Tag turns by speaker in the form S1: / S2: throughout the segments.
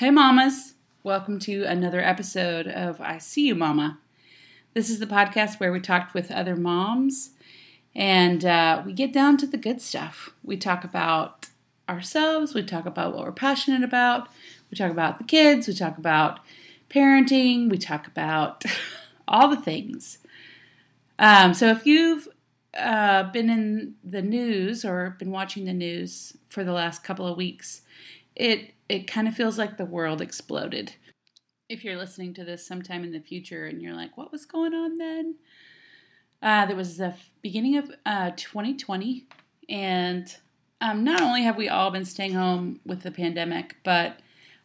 S1: Hey, mamas. Welcome to another episode of I See You, Mama. This is the podcast where we talk with other moms and uh, we get down to the good stuff. We talk about ourselves, we talk about what we're passionate about, we talk about the kids, we talk about parenting, we talk about all the things. Um, so if you've uh, been in the news or been watching the news for the last couple of weeks, it it kind of feels like the world exploded. If you're listening to this sometime in the future and you're like, what was going on then? Uh, there was the beginning of uh, 2020, and um, not only have we all been staying home with the pandemic, but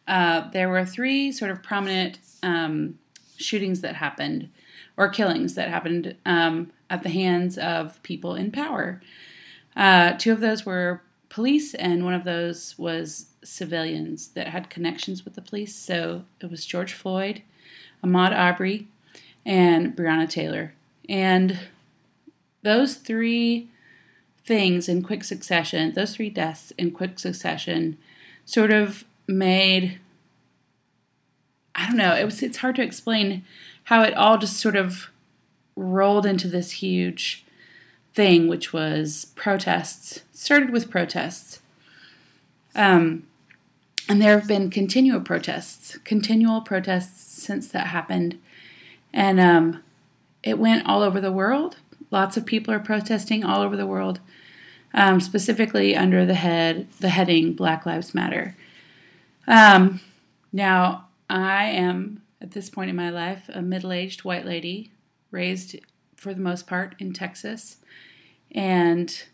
S1: uh, there were three sort of prominent um, shootings that happened, or killings that happened um, at the hands of people in power. Uh, two of those were police, and one of those was civilians that had connections with the police. So it was George Floyd, Ahmaud Arbery, and Breonna Taylor. And those three things in quick succession, those three deaths in quick succession, sort of made I don't know, it was it's hard to explain how it all just sort of rolled into this huge thing, which was protests. started with protests. Um, and there have been continual protests, continual protests since that happened. And um, it went all over the world. Lots of people are protesting all over the world, um, specifically under the head the heading Black Lives Matter. Um, now, I am at this point in my life a middle-aged white lady, raised for the most part in Texas, and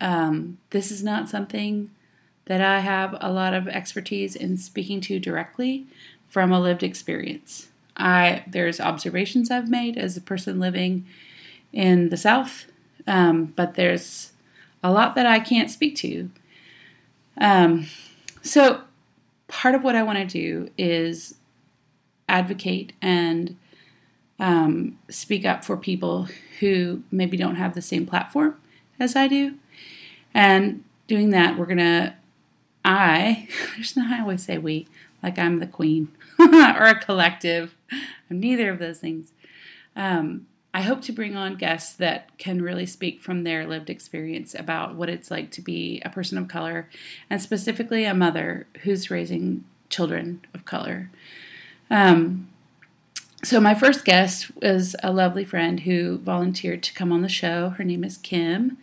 S1: um, this is not something that I have a lot of expertise in speaking to directly from a lived experience. I there's observations I've made as a person living in the South, um, but there's a lot that I can't speak to. Um, so part of what I want to do is advocate and um, speak up for people who maybe don't have the same platform as I do. And doing that, we're going to, I, there's not, I always say we, like I'm the queen or a collective. I'm neither of those things. Um, I hope to bring on guests that can really speak from their lived experience about what it's like to be a person of color and specifically a mother who's raising children of color. Um, so, my first guest was a lovely friend who volunteered to come on the show. Her name is Kim,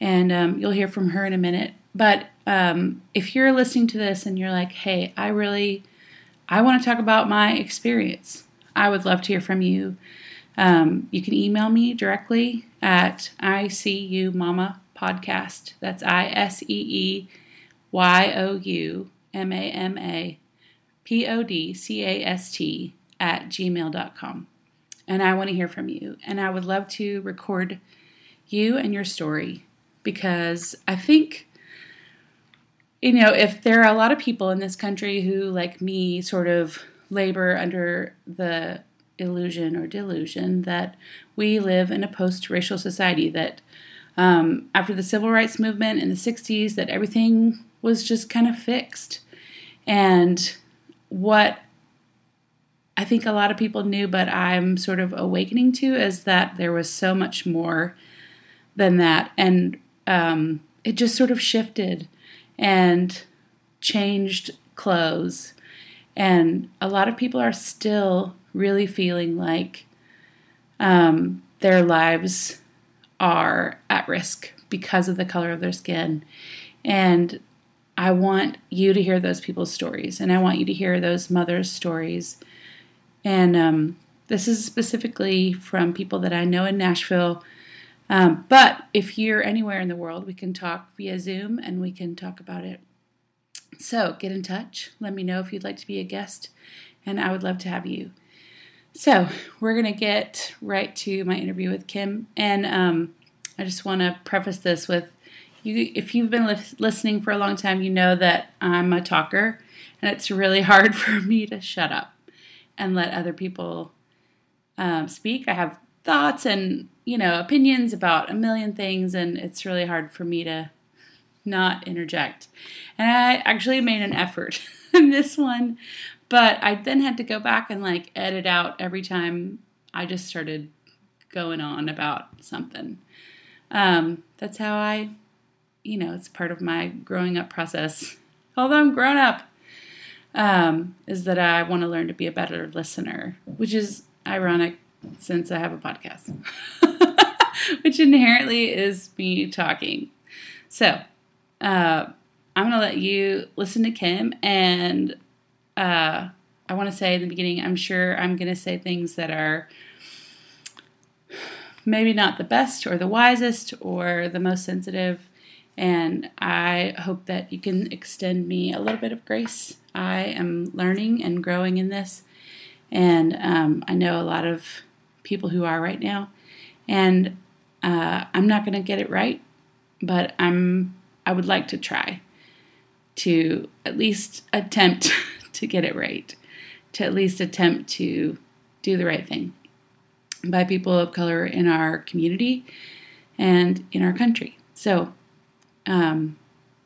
S1: and um, you'll hear from her in a minute. But um, if you're listening to this and you're like, hey, I really, I want to talk about my experience, I would love to hear from you. Um, you can email me directly at I see you mama podcast. That's I S E E Y O U M A M A P O D C A S T at gmail.com. And I want to hear from you. And I would love to record you and your story because I think, you know, if there are a lot of people in this country who, like me, sort of labor under the illusion or delusion that we live in a post racial society, that um, after the civil rights movement in the 60s, that everything was just kind of fixed. And what I think a lot of people knew, but I'm sort of awakening to is that there was so much more than that. And um, it just sort of shifted and changed clothes. And a lot of people are still really feeling like um, their lives are at risk because of the color of their skin. And I want you to hear those people's stories, and I want you to hear those mothers' stories and um, this is specifically from people that I know in Nashville. Um, but if you're anywhere in the world, we can talk via Zoom and we can talk about it. So get in touch. Let me know if you'd like to be a guest, and I would love to have you. So we're going to get right to my interview with Kim. And um, I just want to preface this with you if you've been li- listening for a long time, you know that I'm a talker, and it's really hard for me to shut up and let other people um, speak. I have thoughts and you know opinions about a million things, and it's really hard for me to not interject. And I actually made an effort in this one. But I then had to go back and like edit out every time I just started going on about something. Um, that's how I, you know, it's part of my growing up process. Although I'm grown up, um, is that I want to learn to be a better listener, which is ironic since I have a podcast, which inherently is me talking. So, uh, I'm going to let you listen to Kim. And uh, I want to say in the beginning, I'm sure I'm going to say things that are maybe not the best or the wisest or the most sensitive. And I hope that you can extend me a little bit of grace. I am learning and growing in this. And um, I know a lot of people who are right now. And uh, I'm not going to get it right, but I'm I would like to try to at least attempt to get it right, to at least attempt to do the right thing by people of color in our community and in our country. So, um,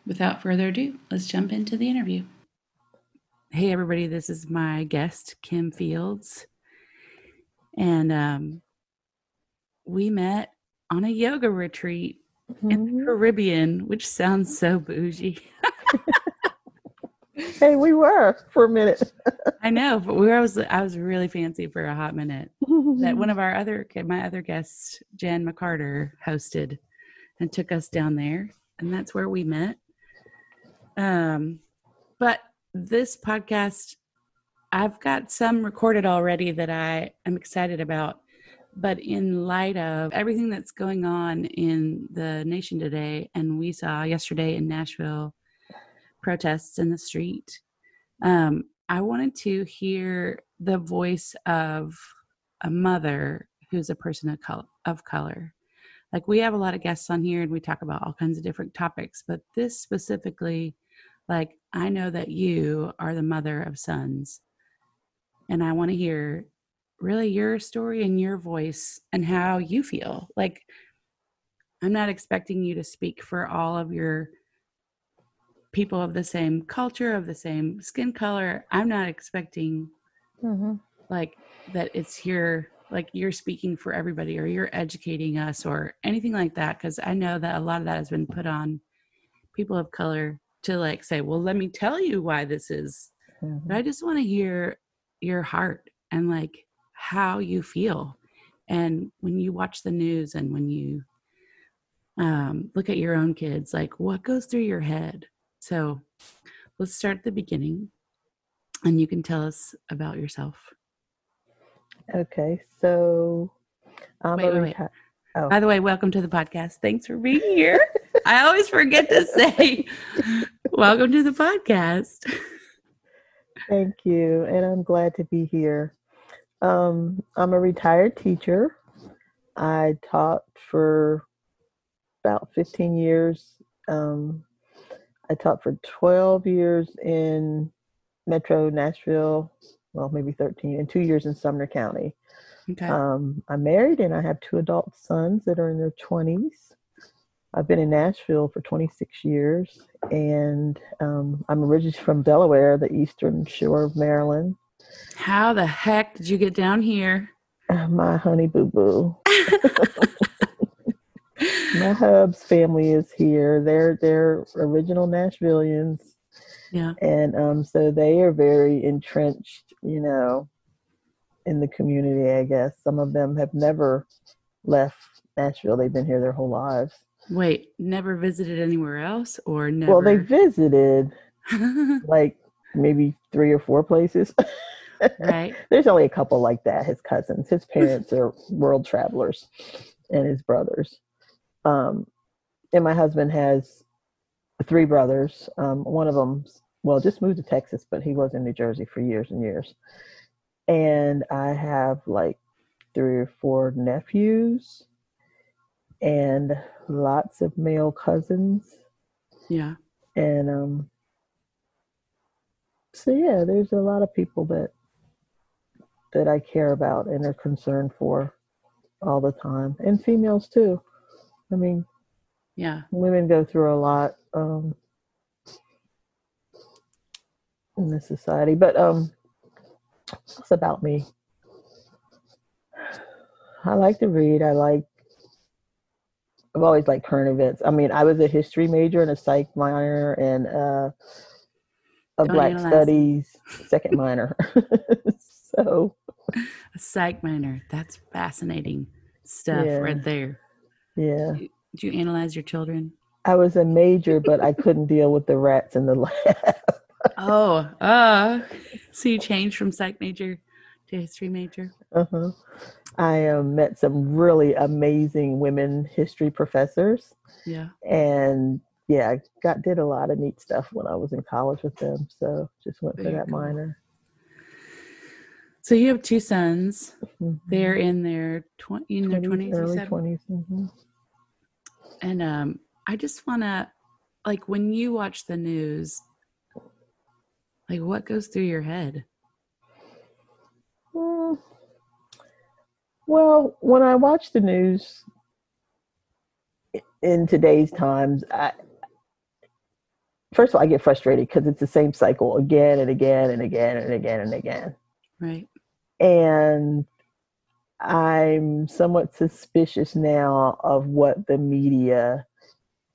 S1: without further ado, let's jump into the interview. Hey, everybody, this is my guest, Kim Fields. And um, we met on a yoga retreat mm-hmm. in the mm-hmm. Caribbean, which sounds so bougie.
S2: hey, we were for a minute.
S1: I know, but we were, I was I was really fancy for a hot minute. that one of our other my other guests, Jan McCarter, hosted and took us down there, and that's where we met. Um, but this podcast, I've got some recorded already that I am excited about. But in light of everything that's going on in the nation today, and we saw yesterday in Nashville protests in the street. Um, I wanted to hear the voice of a mother who's a person of color, of color. Like we have a lot of guests on here and we talk about all kinds of different topics, but this specifically, like I know that you are the mother of sons, and I want to hear really your story and your voice and how you feel. Like I'm not expecting you to speak for all of your people of the same culture, of the same skin color. I'm not expecting mm-hmm. like that it's here, like you're speaking for everybody or you're educating us or anything like that. Cause I know that a lot of that has been put on people of color to like say, well, let me tell you why this is. Mm-hmm. But I just want to hear your heart and like how you feel. And when you watch the news and when you um, look at your own kids, like what goes through your head? So let's start at the beginning and you can tell us about yourself.
S2: Okay, so
S1: um, wait, wait, wait. Oh. By the way, welcome to the podcast. Thanks for being here. I always forget to say, welcome to the podcast.
S2: Thank you, and I'm glad to be here. Um, I'm a retired teacher. I taught for about 15 years um, I taught for 12 years in Metro Nashville, well, maybe 13, and two years in Sumner County. Okay. Um, I'm married and I have two adult sons that are in their 20s. I've been in Nashville for 26 years, and um, I'm originally from Delaware, the eastern shore of Maryland.
S1: How the heck did you get down here?
S2: My honey boo boo. my hub's family is here. They're they're original Nashvillians.
S1: Yeah.
S2: And um, so they are very entrenched, you know, in the community, I guess. Some of them have never left Nashville. They've been here their whole lives.
S1: Wait, never visited anywhere else or never
S2: Well, they visited like maybe three or four places.
S1: right.
S2: There's only a couple like that, his cousins. His parents are world travelers and his brothers. Um, and my husband has three brothers. Um, one of them, well, just moved to Texas, but he was in New Jersey for years and years. And I have like three or four nephews and lots of male cousins.
S1: Yeah.
S2: And um so yeah, there's a lot of people that that I care about and are concerned for all the time. And females too. I mean,
S1: yeah,
S2: women go through a lot. Um, in this society. But um, it's about me. I like to read. I like. I've always liked current events. I mean, I was a history major and a psych minor and uh, a
S1: Don't
S2: Black
S1: analyze.
S2: Studies second minor. so
S1: A psych minor. That's fascinating stuff
S2: Yeah.
S1: right there.
S2: yeah,
S1: Did you analyze your children?
S2: I was a major, but I couldn't deal with the rats in the lab.
S1: Oh, uh, so you changed from psych major to history major?
S2: Uh-huh. I um, met some really amazing women history professors,
S1: Yeah.
S2: and yeah, I got did a lot of neat stuff when I was in college with them. So just went for that
S1: cool.
S2: minor.
S1: So you have two sons.
S2: Mhm.
S1: They're in their twenty, in their
S2: 20s, early twenties. hmm
S1: And um, I just want to, like, when you watch the news, like, what goes through your head?
S2: Mm. Well, when I watch the news in today's times, I first of all I get frustrated because it's the same cycle again and again and again and again and again.
S1: Right.
S2: and I'm somewhat suspicious now of what the media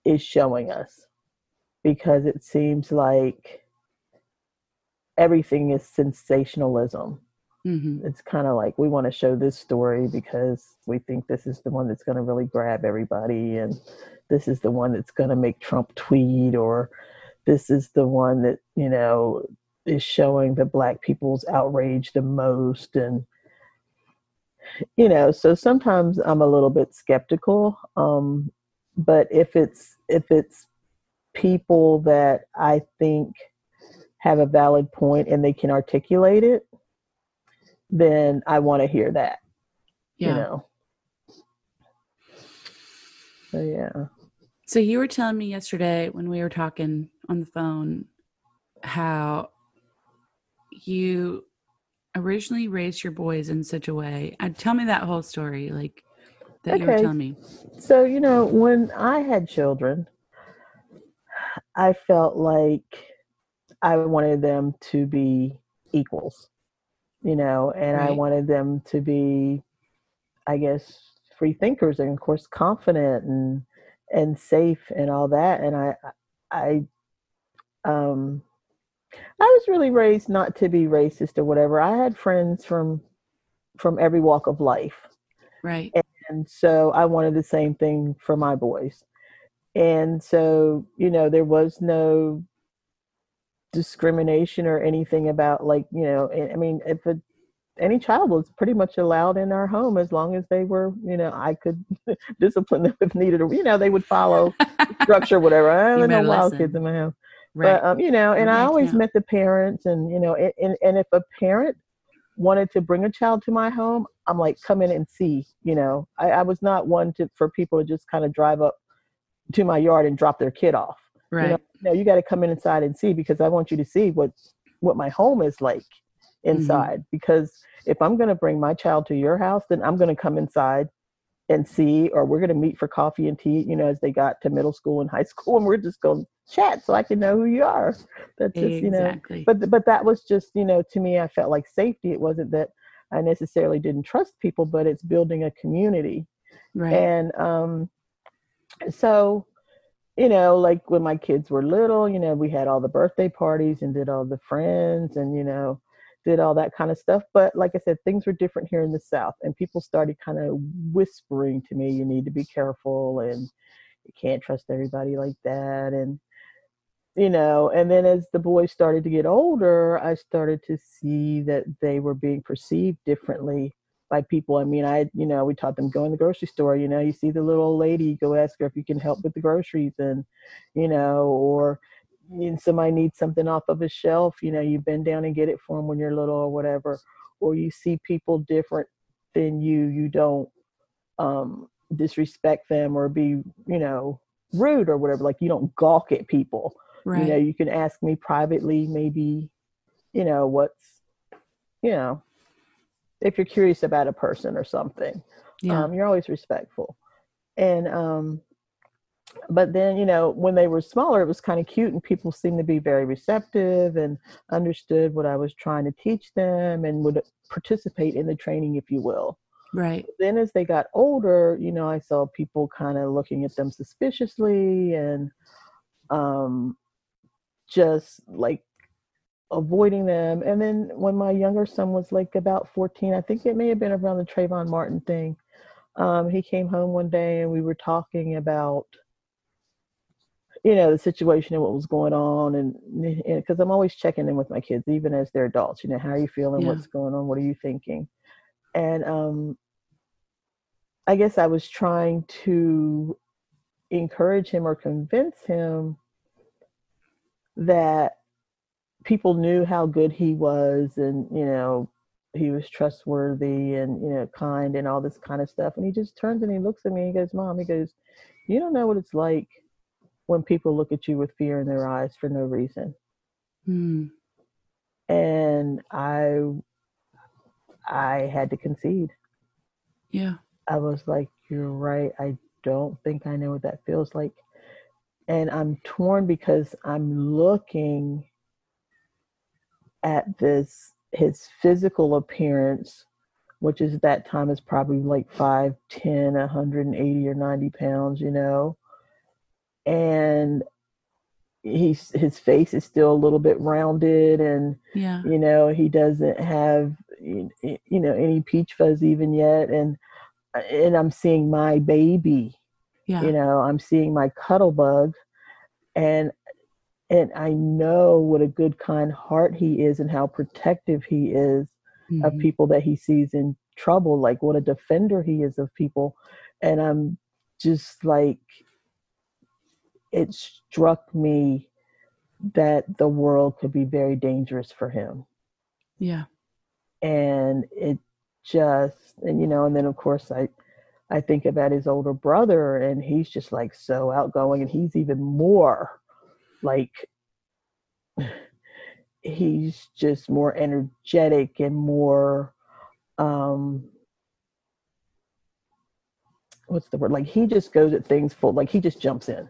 S2: is showing us because it seems like everything is sensationalism.
S1: Hmm
S2: It's kind of like we want to show this story because we think this is the one that's going to really grab everybody, and this is the one that's going to make Trump tweet, or this is the one that, you know, is showing the black people's outrage the most and you know so sometimes i'm a little bit skeptical um but if it's if it's people that i think have a valid point and they can articulate it then i want to hear that
S1: Yeah.
S2: you know so yeah
S1: So you were telling me yesterday when we were talking on the phone how you originally raised your boys in such a way. Uh, tell me that whole story, like that you were telling me.
S2: So, you know, when I had children, I felt like I wanted them to be equals, you know, and I wanted them to be, I guess, free thinkers and, of course, confident and and safe and all that. And I, I, um, I was really raised not to be racist or whatever. I had friends from from every walk of life
S1: Right.
S2: and so I wanted the same thing for my boys. And so, you know, there was no discrimination or anything about like, you know, I mean, if a, any child was pretty much allowed in our home as long as they were, you know, I could discipline them if needed, or you know, they would follow structure, whatever. I don't know wild kids in my house.
S1: Right.
S2: But um, you know, and I always
S1: yeah.
S2: met the parents, and you know, and, and and if a parent wanted to bring a child to my home, I'm like, come in and see. You know, I, I was not one to for people to just kind of drive up to my yard and drop their kid off.
S1: Right.
S2: know, No, you got to come in inside and see because I want you to see what what my home is like inside. Because if I'm going to bring my child to your house, then I'm going to come inside and see, or we're going to meet for coffee and tea. You know, as they got to middle school and high school, and we're just going to chat so I can know who you are. That's just you know.
S1: exactly.
S2: But but that was just you know to me, I felt like safety. It wasn't that I necessarily didn't trust people, but it's building a community
S1: right.
S2: and um so you know like when my kids were little you know we had all the birthday parties and did all the friends and you know did all that kind of stuff but like i said things were different here in the south and people started kind of whispering to me you need to be careful and you can't trust everybody like that and you know and then as the boys started to get older i started to see that they were being perceived differently by people. I mean, I, you know, we taught them go in the grocery store, you know, you see the little old lady, go ask her if you can help with the groceries and, you know, or know, somebody needs something off of a shelf, you know, you bend down and get it for them when you're little or whatever, or you see people different than you, you don't um, disrespect them or be, you know, rude or whatever. Like you don't gawk at people.
S1: right.
S2: You know, you can ask me privately, maybe, you know, what's, you know, if you're curious about a person or something
S1: yeah.
S2: um, you're always respectful. And um, but then you know when they were smaller it was kind of cute and people seemed to be very receptive and understood what i was trying to teach them and would participate in the training if you will.
S1: Right.
S2: Then as they got older you know i saw people kind of looking at them suspiciously and um just like avoiding them. And then when my younger son was like about 14 i think it may have been around the Trayvon Martin thing um, he came home one day and we were talking about you know the situation and what was going on and because i'm always checking in with my kids even as they're adults you know how are you feeling? Yeah. what's going on? What are you thinking? And um i guess i was trying to encourage him or convince him that people knew how good he was and you know he was trustworthy and you know kind and all this kind of stuff and he just turns and he looks at me and he goes mom he goes you don't know what it's like when people look at you with fear in their eyes for no reason.
S1: Hmm.
S2: And I I had to concede.
S1: Yeah.
S2: I was like, You're right. I don't think I know what that feels like. And I'm torn because I'm looking at this his physical appearance, which is that time is probably like 5, 10, 180 or 90 pounds, you know? And he's his face is still a little bit rounded and
S1: yeah.
S2: you know he doesn't have you know any peach fuzz even yet. And and i'm seeing my baby
S1: yeah.
S2: you know i'm seeing my cuddle bug. And and i know what a good kind heart he is and how protective he is mm-hmm. of people that he sees in trouble like what a defender he is of people and i'm just like it struck me that the world could be very dangerous for him.
S1: Yeah.
S2: And it just and you know, and then of course I I think about his older brother and he's just like so outgoing and he's even more like he's just more energetic and more um what's the word like he just goes at things full like he just jumps in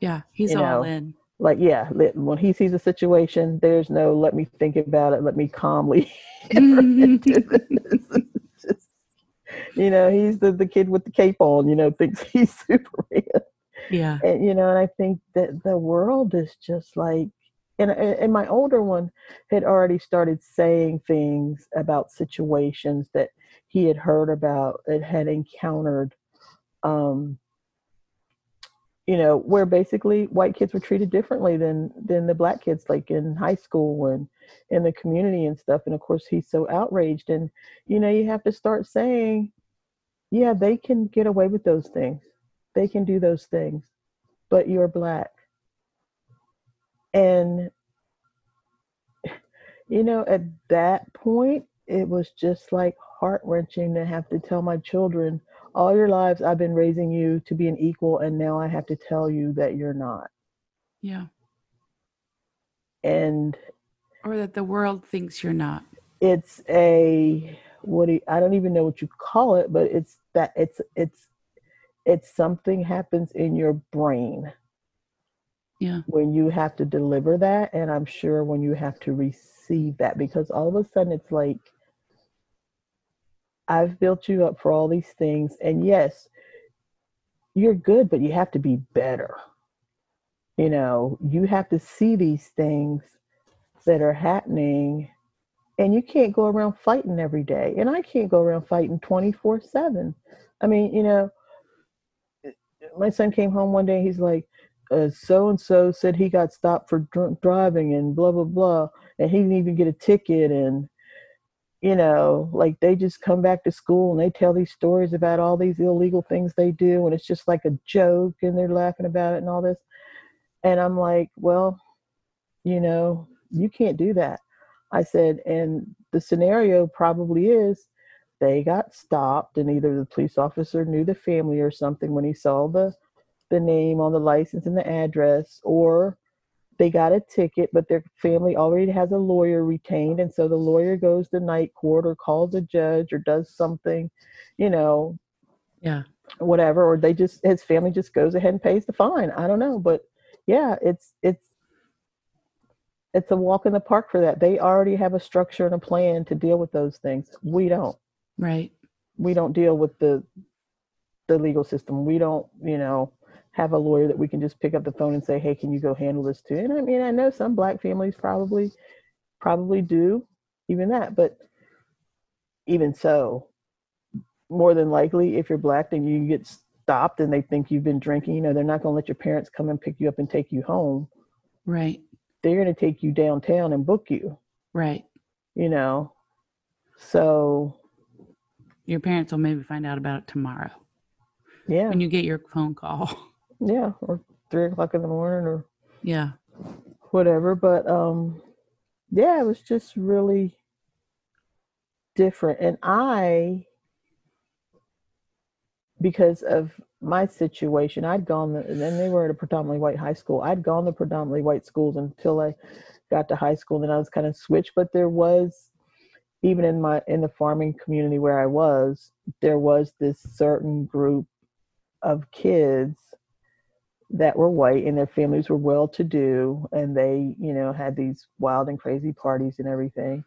S1: yeah, he's you all know, in.
S2: Like, yeah, when he sees a situation, there's no let me think about it, let me calmly. you know, he's the, the kid with the cape on, you know, thinks he's Superman.
S1: Yeah.
S2: And, you know, and I think that the world is just like, and, and my older one had already started saying things about situations that he had heard about and had encountered um, you know where basically white kids were treated differently than than the black kids like in high school and in the community and stuff. And of course he's so outraged. And you know you have to start saying yeah they can get away with those things they can do those things but you're black and you know at that point it was just like heart wrenching to have to tell my children all your lives I've been raising you to be an equal, and now I have to tell you that you're not.
S1: Yeah.
S2: And
S1: or that the world thinks you're not.
S2: It's a what do you, I don't even know what you call it, but it's that it's it's it's something happens in your brain.
S1: Yeah.
S2: When you have to deliver that, and I'm sure when you have to receive that, because all of a sudden it's like I've built you up for all these things. And yes, you're good, but you have to be better. You know, you have to see these things that are happening, and you can't go around fighting every day. And I can't go around fighting 24 7. I mean, you know, my son came home one day, he's like, so and so said he got stopped for drunk driving and blah, blah, blah. And he didn't even get a ticket. And you know, like they just come back to school and they tell these stories about all these illegal things they do, and it's just like a joke, and they're laughing about it and all this. And I'm like, well, you know, you can't do that. I said, and the scenario probably is they got stopped, and either the police officer knew the family or something when he saw the the name on the license and the address, or they got a ticket, but their family already has a lawyer retained. And so the lawyer goes to night court or calls a judge or does something, you know.
S1: Yeah.
S2: whatever, or they just his family just goes ahead and pays the fine. I don't know, but yeah, it's it's it's a walk in the park for that. They already have a structure and a plan to deal with those things. We don't.
S1: Right.
S2: We don't deal with the the legal system. We don't, you know, have a lawyer that we can just pick up the phone and say, "Hey, can you go handle this too?" And I mean, I know some black families probably probably do even that, but even so, more than likely, if you're black, then you get stopped and they think you've been drinking. You know, they're not going to let your parents come and pick you up and take you home.
S1: Right.
S2: They're going to take you downtown and book you.
S1: Right.
S2: You know, so
S1: your parents will maybe find out about it tomorrow.
S2: Yeah.
S1: When you get your phone call.
S2: Yeah, or three o'clock in the morning, or
S1: yeah,
S2: whatever. But um, yeah, it was just really different, and I because of my situation, I'd gone, the, and they were at a predominantly white high school. I'd gone the predominantly white schools until I got to high school. Then I was kind of switched, but there was, even in my in the farming community where I was, there was this certain group of kids that were white and their families were well to do and they you know had these wild and crazy parties and everything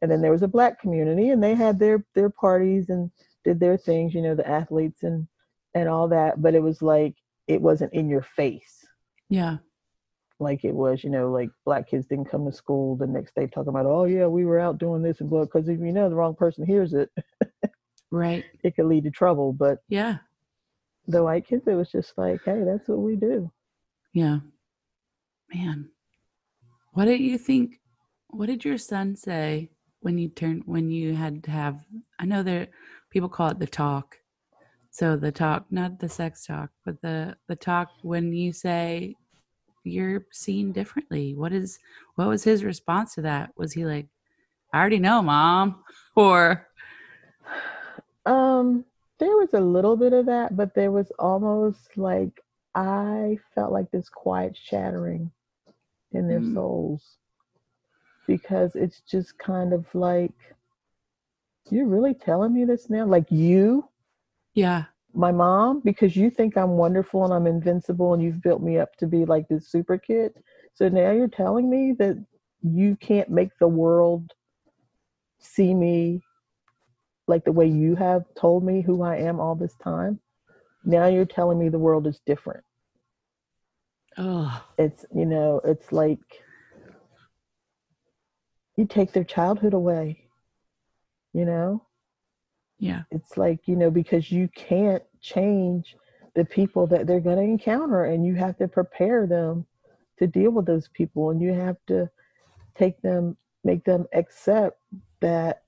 S2: and then there was a black community and they had their their parties and did their things, you know, the athletes and and all that, but it was like it wasn't in your face.
S1: Yeah.
S2: Like it was, you know, like black kids didn't come to school the next day talking about, oh yeah, we were out doing this and blah. Because if you know the wrong person hears it,
S1: right,
S2: it could lead to trouble. But
S1: yeah,
S2: the white kids, it was just like, hey, that's what we do.
S1: Yeah, man. What did you think? What did your son say when you turned when you had to have? I know there people call it the talk. So the talk, not the sex talk, but the the talk when you say you're seen differently. What is what was his response to that? Was he like, I already know, mom, or
S2: um there was a little bit of that, but there was almost like I felt like this quiet shattering in their mm. souls because it's just kind of like you're really telling me this now? Like you?
S1: Yeah.
S2: My mom, because you think I'm wonderful and I'm invincible and you've built me up to be like this super kid. So now you're telling me that you can't make the world see me like the way you have told me who I am all this time. Now you're telling me the world is different.
S1: Oh.
S2: It's, you know, it's like you take their childhood away you know
S1: yeah
S2: it's like you know because you can't change the people that they're going to encounter and you have to prepare them to deal with those people and you have to take them make them accept that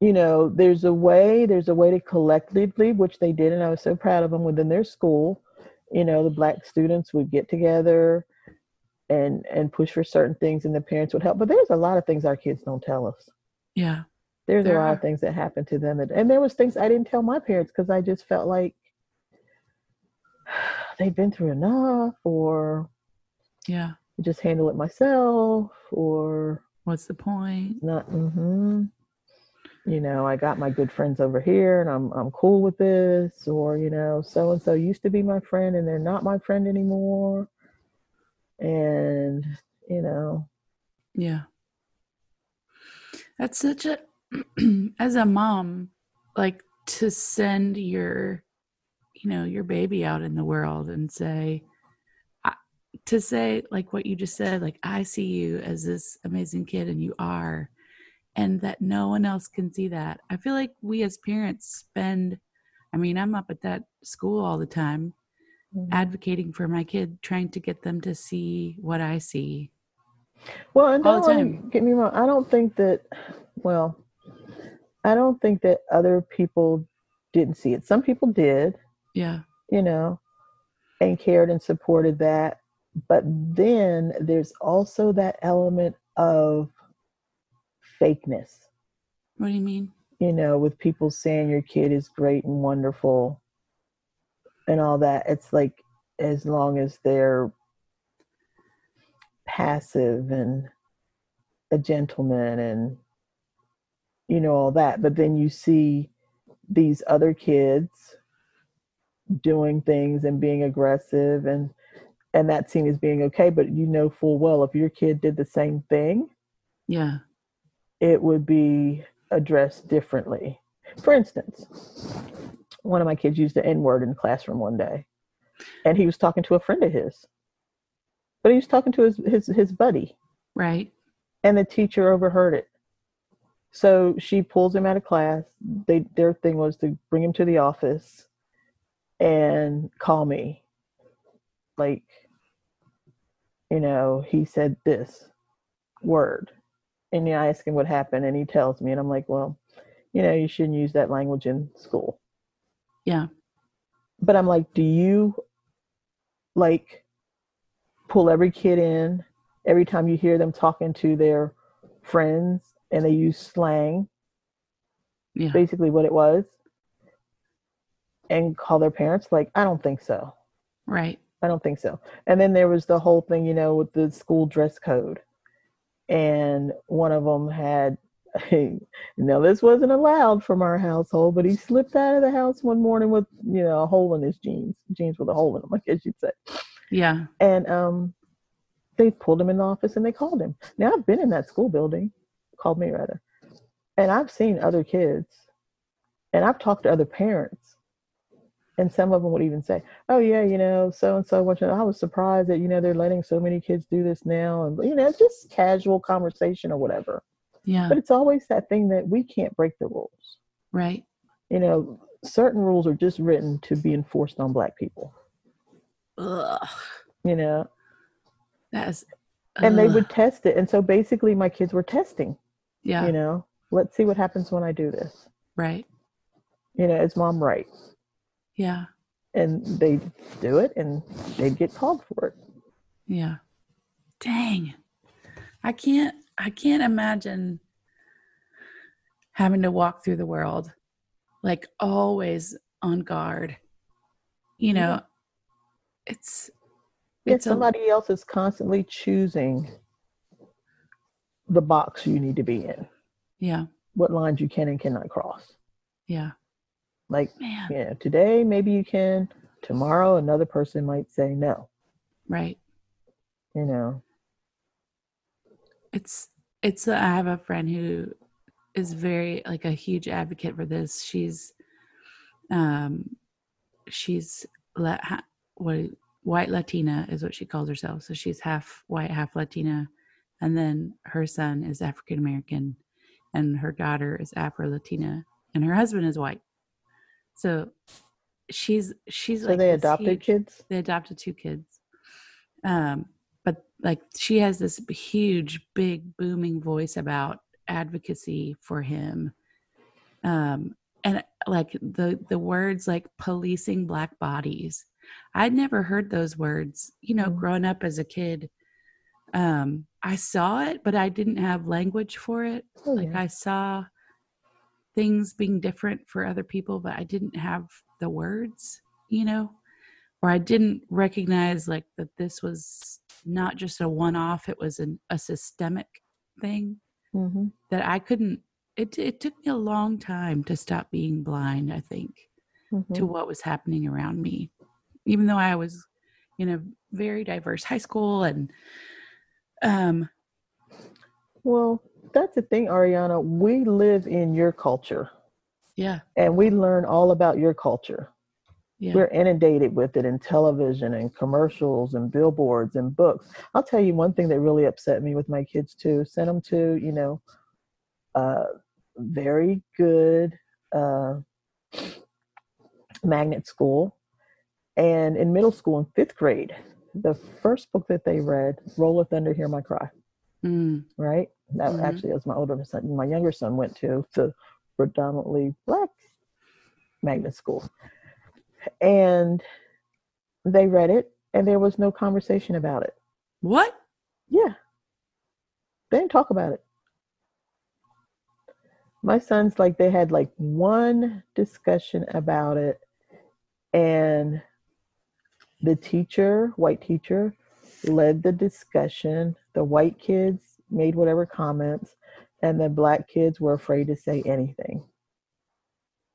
S2: you know there's a way there's a way to collectively which they did and i was so proud of them within their school you know the black students would get together and and push for certain things and the parents would help but there's a lot of things our kids don't tell us.
S1: Yeah
S2: there's there a lot of things that happened to them and there was things i didn't tell my parents because i just felt like they've been through enough or
S1: yeah.
S2: Just handle it myself or
S1: what's the point?
S2: Not mm-hmm. You know i got my good friends over here and i'm i'm cool with this or you know so and so used to be my friend and they're not my friend anymore. And you know.
S1: Yeah. That's such a as a mom like to send your you know your baby out in the world and say to say like what you just said like i see you as this amazing kid and you are and that no one else can see that i feel like we as parents spend i mean i'm up at that school all the time mm-hmm. advocating for my kid, trying to get them to see what I see.
S2: Well, and all the time. Get me wrong. I don't think that. Well, I don't think that other people didn't see it. Some people did.
S1: Yeah.
S2: You know, and cared and supported that. But then there's also that element of fakeness.
S1: What do you mean?
S2: You know, with people saying your kid is great and wonderful and all that it's like as long as they're passive and a gentleman and you know all that but then you see these other kids doing things and being aggressive and and that scene is being okay but you know full well if your kid did the same thing
S1: Yeah.
S2: it would be addressed differently for instance one of my kids used the n-word in the classroom one day and he was talking to a friend of his but he was talking to his his, his buddy
S1: Right.
S2: and the teacher overheard it so she pulls him out of class. They their thing was to bring him to the office and call me. Like you know he said this word and i ask him what happened and he tells me and i'm like well you know you shouldn't use that language in school.
S1: Yeah.
S2: but i'm like do you like pull every kid in every time you hear them talking to their friends and they use slang
S1: Yeah.
S2: basically what it was and call their parents like i don't think so
S1: Right.
S2: i don't think so and then there was the whole thing you know with the school dress code and one of them had now this wasn't allowed from our household but he slipped out of the house one morning with you know a hole in his jeans jeans with a hole in them i guess you'd say
S1: Yeah.
S2: and um they pulled him in the office and they called him now i've been in that school building called me rather and i've seen other kids and i've talked to other parents and some of them would even say oh yeah you know so and so i was surprised that you know they're letting so many kids do this now and you know it's just casual conversation or whatever
S1: Yeah.
S2: but it's always that thing that we can't break the rules
S1: Right.
S2: you know certain rules are just written to be enforced on black people
S1: Ugh.
S2: you know
S1: That is.
S2: and they would test it and so basically my kids were testing
S1: Yeah.
S2: you know let's see what happens when i do this
S1: Right.
S2: you know is mom right
S1: Yeah.
S2: and they do it and they'd get called for it
S1: Yeah. Dang. I can't I can't imagine having to walk through the world like always on guard. You know, it's
S2: if
S1: it's a,
S2: somebody else is constantly choosing the box you need to be in
S1: yeah,
S2: what lines you can and cannot cross
S1: yeah.
S2: like
S1: Man,
S2: you know today maybe you can tomorrow another person might say no
S1: right.
S2: you know
S1: It's it's I have a friend who is very like a huge advocate for this. She's um she's ha- what white Latina is what she calls herself. So she's half white, half Latina, and then her son is African American, and her daughter is Afro Latina, and her husband is white. So she's she's
S2: so
S1: like
S2: they adopted
S1: huge-
S2: kids
S1: they adopted two kids um but like she has this huge big booming voice about advocacy for him um and like the the words like policing black bodies i'd never heard those words you know
S2: Mhm.
S1: growing up as a kid um i saw it but i didn't have language for it
S2: oh,
S1: like
S2: yeah.
S1: I saw things being different for other people, but I didn't have the words, you know, or I didn't recognize like that this was not just a one off, it was an, a systemic thing
S2: hmm
S1: that I couldn't. It, it took me a long time to stop being blind, I think,
S2: hmm
S1: to what was happening around me, even though I was in a very diverse high school and, um,
S2: well that's the thing ariana. We live in your culture.
S1: Yeah,
S2: and we learn all about your culture.
S1: Yeah,
S2: we're inundated with it in television and commercials and billboards and books. I'll tell you one thing that really upset me with my kids too. Sent them to you know uh very good uh magnet school. And in middle school in fifth grade the first book that they read roll of thunder hear my cry
S1: mm,
S2: right? That
S1: Mhm.
S2: actually as my older son, my younger son went to the predominantly black magnet school, and they read it, and there was no conversation about it.
S1: what?
S2: Yeah, they didn't talk about it. My sons like they had like one discussion about it, and the teacher, white teacher, led the discussion. The white kids made whatever comments, and the black kids were afraid to say anything.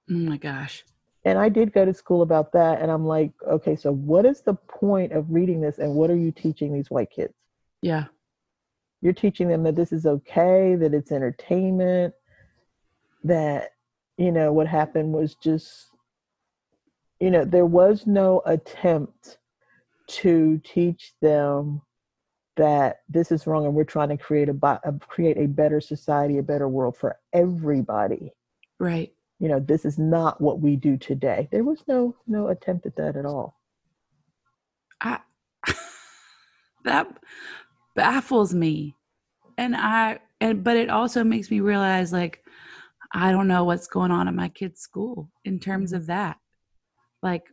S1: Oh my gosh.
S2: And I did go to school about that. And I'm like, okay, so what is the point of reading this and what are you teaching these white kids?
S1: Yeah.
S2: You're teaching them that this is okay, that it's entertainment, that, you know, what happened was just, you know, there was no attempt to teach them that this is wrong and we're trying to create a create a better society a better world for everybody.
S1: Right.
S2: You know this is not what we do today. There was no no attempt at that at all.
S1: I, that baffles me. And i and but it also makes me realize like i don't know what's going on at my kids school in terms mm-hmm. of that like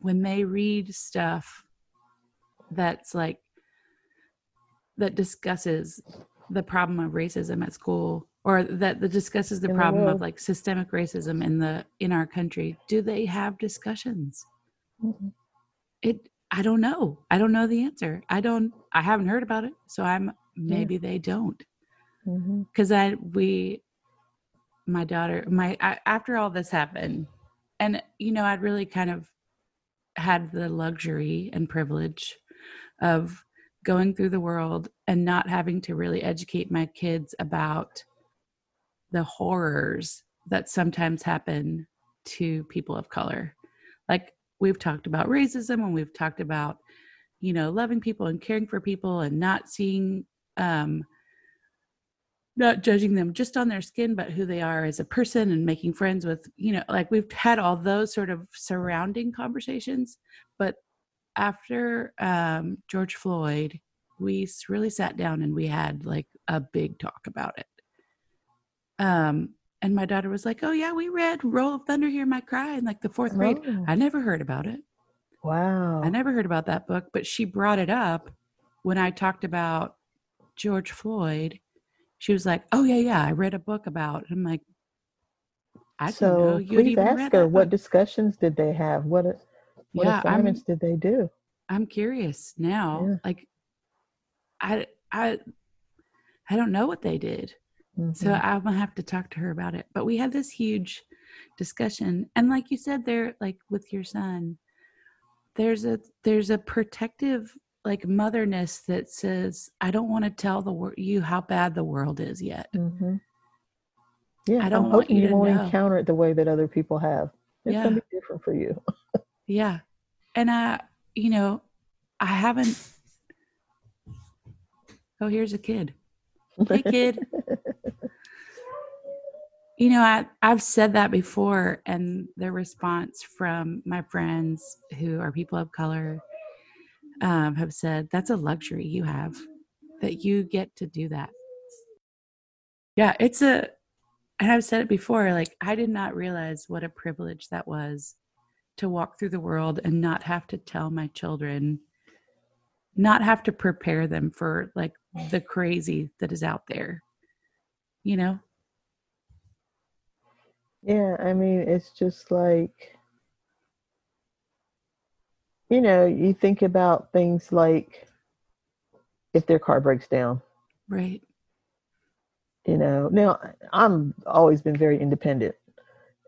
S1: when they read stuff that's like that discusses the problem of racism at school or that, that discusses the problem of like systemic racism in the in our country do they have discussions mm-hmm. it i don't know i don't know the answer i don't i haven't heard about it so i'm maybe yeah. they don't because mm-hmm. i we my daughter my I, after all this happened and you know i'd really kind of had the luxury and privilege of going through the world and not having to really educate my kids about the horrors that sometimes happen to people of color. Like we've talked about racism and we've talked about, you know, loving people and caring for people and not seeing, um, not judging them just on their skin, but who they are as a person and making friends with, you know, like we've had all those sort of surrounding conversations. But after um, George Floyd, we really sat down and we had like a big talk about it. Um, and my daughter was like, "Oh yeah, we read Roll of Thunder, Hear My Cry in like the fourth oh. grade. I never heard about it.
S2: Wow,
S1: I never heard about that book, but she brought it up when I talked about George Floyd. She was like, "Oh yeah, yeah, I read a book about." I'm like,
S2: "I so know you please ask her what discussions did they have? What what yeah, assignments I'm, did they do?
S1: I'm curious now. Yeah. Like, I I I don't know what they did. Mm-hmm. So I'm gonna have to talk to her about it. But we had this huge discussion, and like you said, there, like with your son, there's a there's a protective like motherness that says, "I don't want to tell the world you how bad the world is yet."
S2: Mm-hmm. Yeah, I don't I'm want you, you won't know. encounter it the way that other people have. It's yeah. gonna be different for you.
S1: yeah, and I, you know, I haven't. Oh, here's a kid. Hey, kid. you know, I, I've said that before, and the response from my friends who are people of color um, have said, That's a luxury you have, that you get to do that. Yeah, it's a, and I've said it before, like, I did not realize what a privilege that was to walk through the world and not have to tell my children not have to prepare them for like the crazy that is out there you know
S2: yeah i mean it's just like you know you think about things like if their car breaks down
S1: right
S2: you know now i'm always been very independent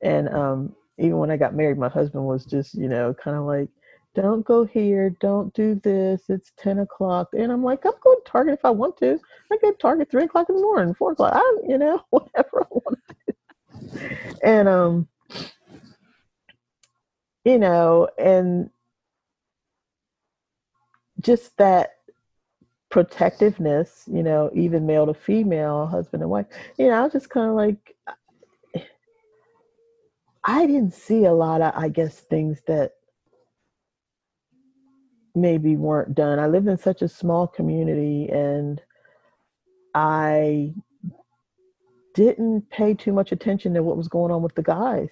S2: and um even when I got married, my husband was just, you know, kind of like, don't go here, don't do this, it's 10 o'clock. And I'm like, I'm going to Target if I want to. I go to Target 3 o'clock in the morning, 4 o'clock, I'm, you know, whatever I want to do. And, um, you know, and just that protectiveness, you know, even male to female, husband and wife, you know, I was just kind of like, I didn't see a lot of, I guess, things that maybe weren't done. I lived in such a small community and I didn't pay too much attention to what was going on with the guys.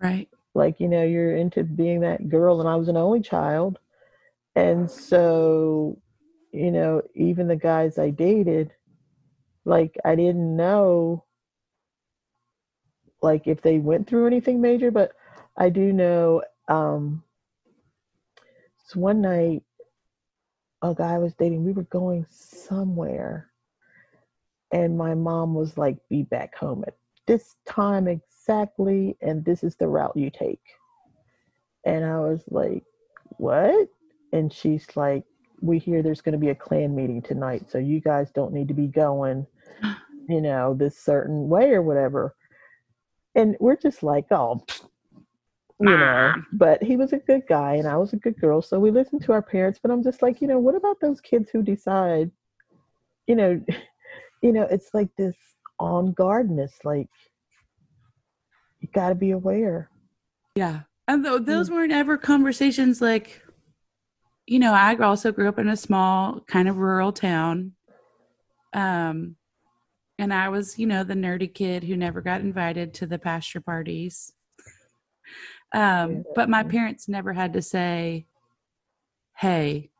S1: Right.
S2: Like, you know, you're into being that girl, and I was an only child. And so, you know, even the guys I dated, like, I didn't know like if they went through anything major, but I do know um so one night a guy I was dating, we were going somewhere and my mom was like, be back home at this time exactly, and this is the route you take. And I was like, what? And she's like, we hear there's going to be a Klan meeting tonight, so you guys don't need to be going, you know, this certain way or whatever. And we're just like, oh, you know, but he was a good guy and I was a good girl. So we listened to our parents, but I'm just like, you know, what about those kids who decide, you know, you know, it's like this on guardness, like you got to be aware.
S1: Yeah. And th- those mm. weren't ever conversations like, you know, I also grew up in a small kind of rural town. Um, and I was, you know, the nerdy kid who never got invited to the pasture parties. Um, but my parents never had to say, hey,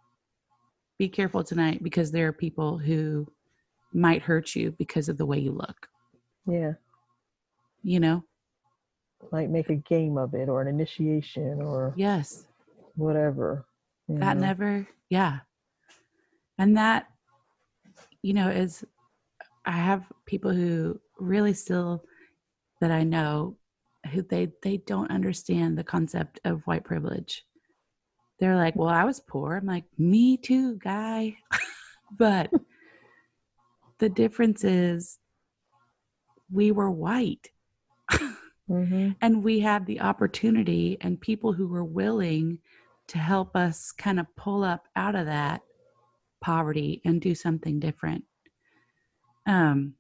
S1: be careful tonight because there are people who might hurt you because of the way you look.
S2: Yeah.
S1: You know?
S2: Might make a game of it or an initiation or
S1: yes,
S2: whatever.
S1: That never, yeah. And that, you know, is I have people who really still that I know who they they don't understand the concept of white privilege. They're like, "Well, I was poor." I'm like, "Me too, guy." but the difference is we were white. mm-hmm. And we had the opportunity and people who were willing to help us kind of pull up out of that poverty and do something different. Um,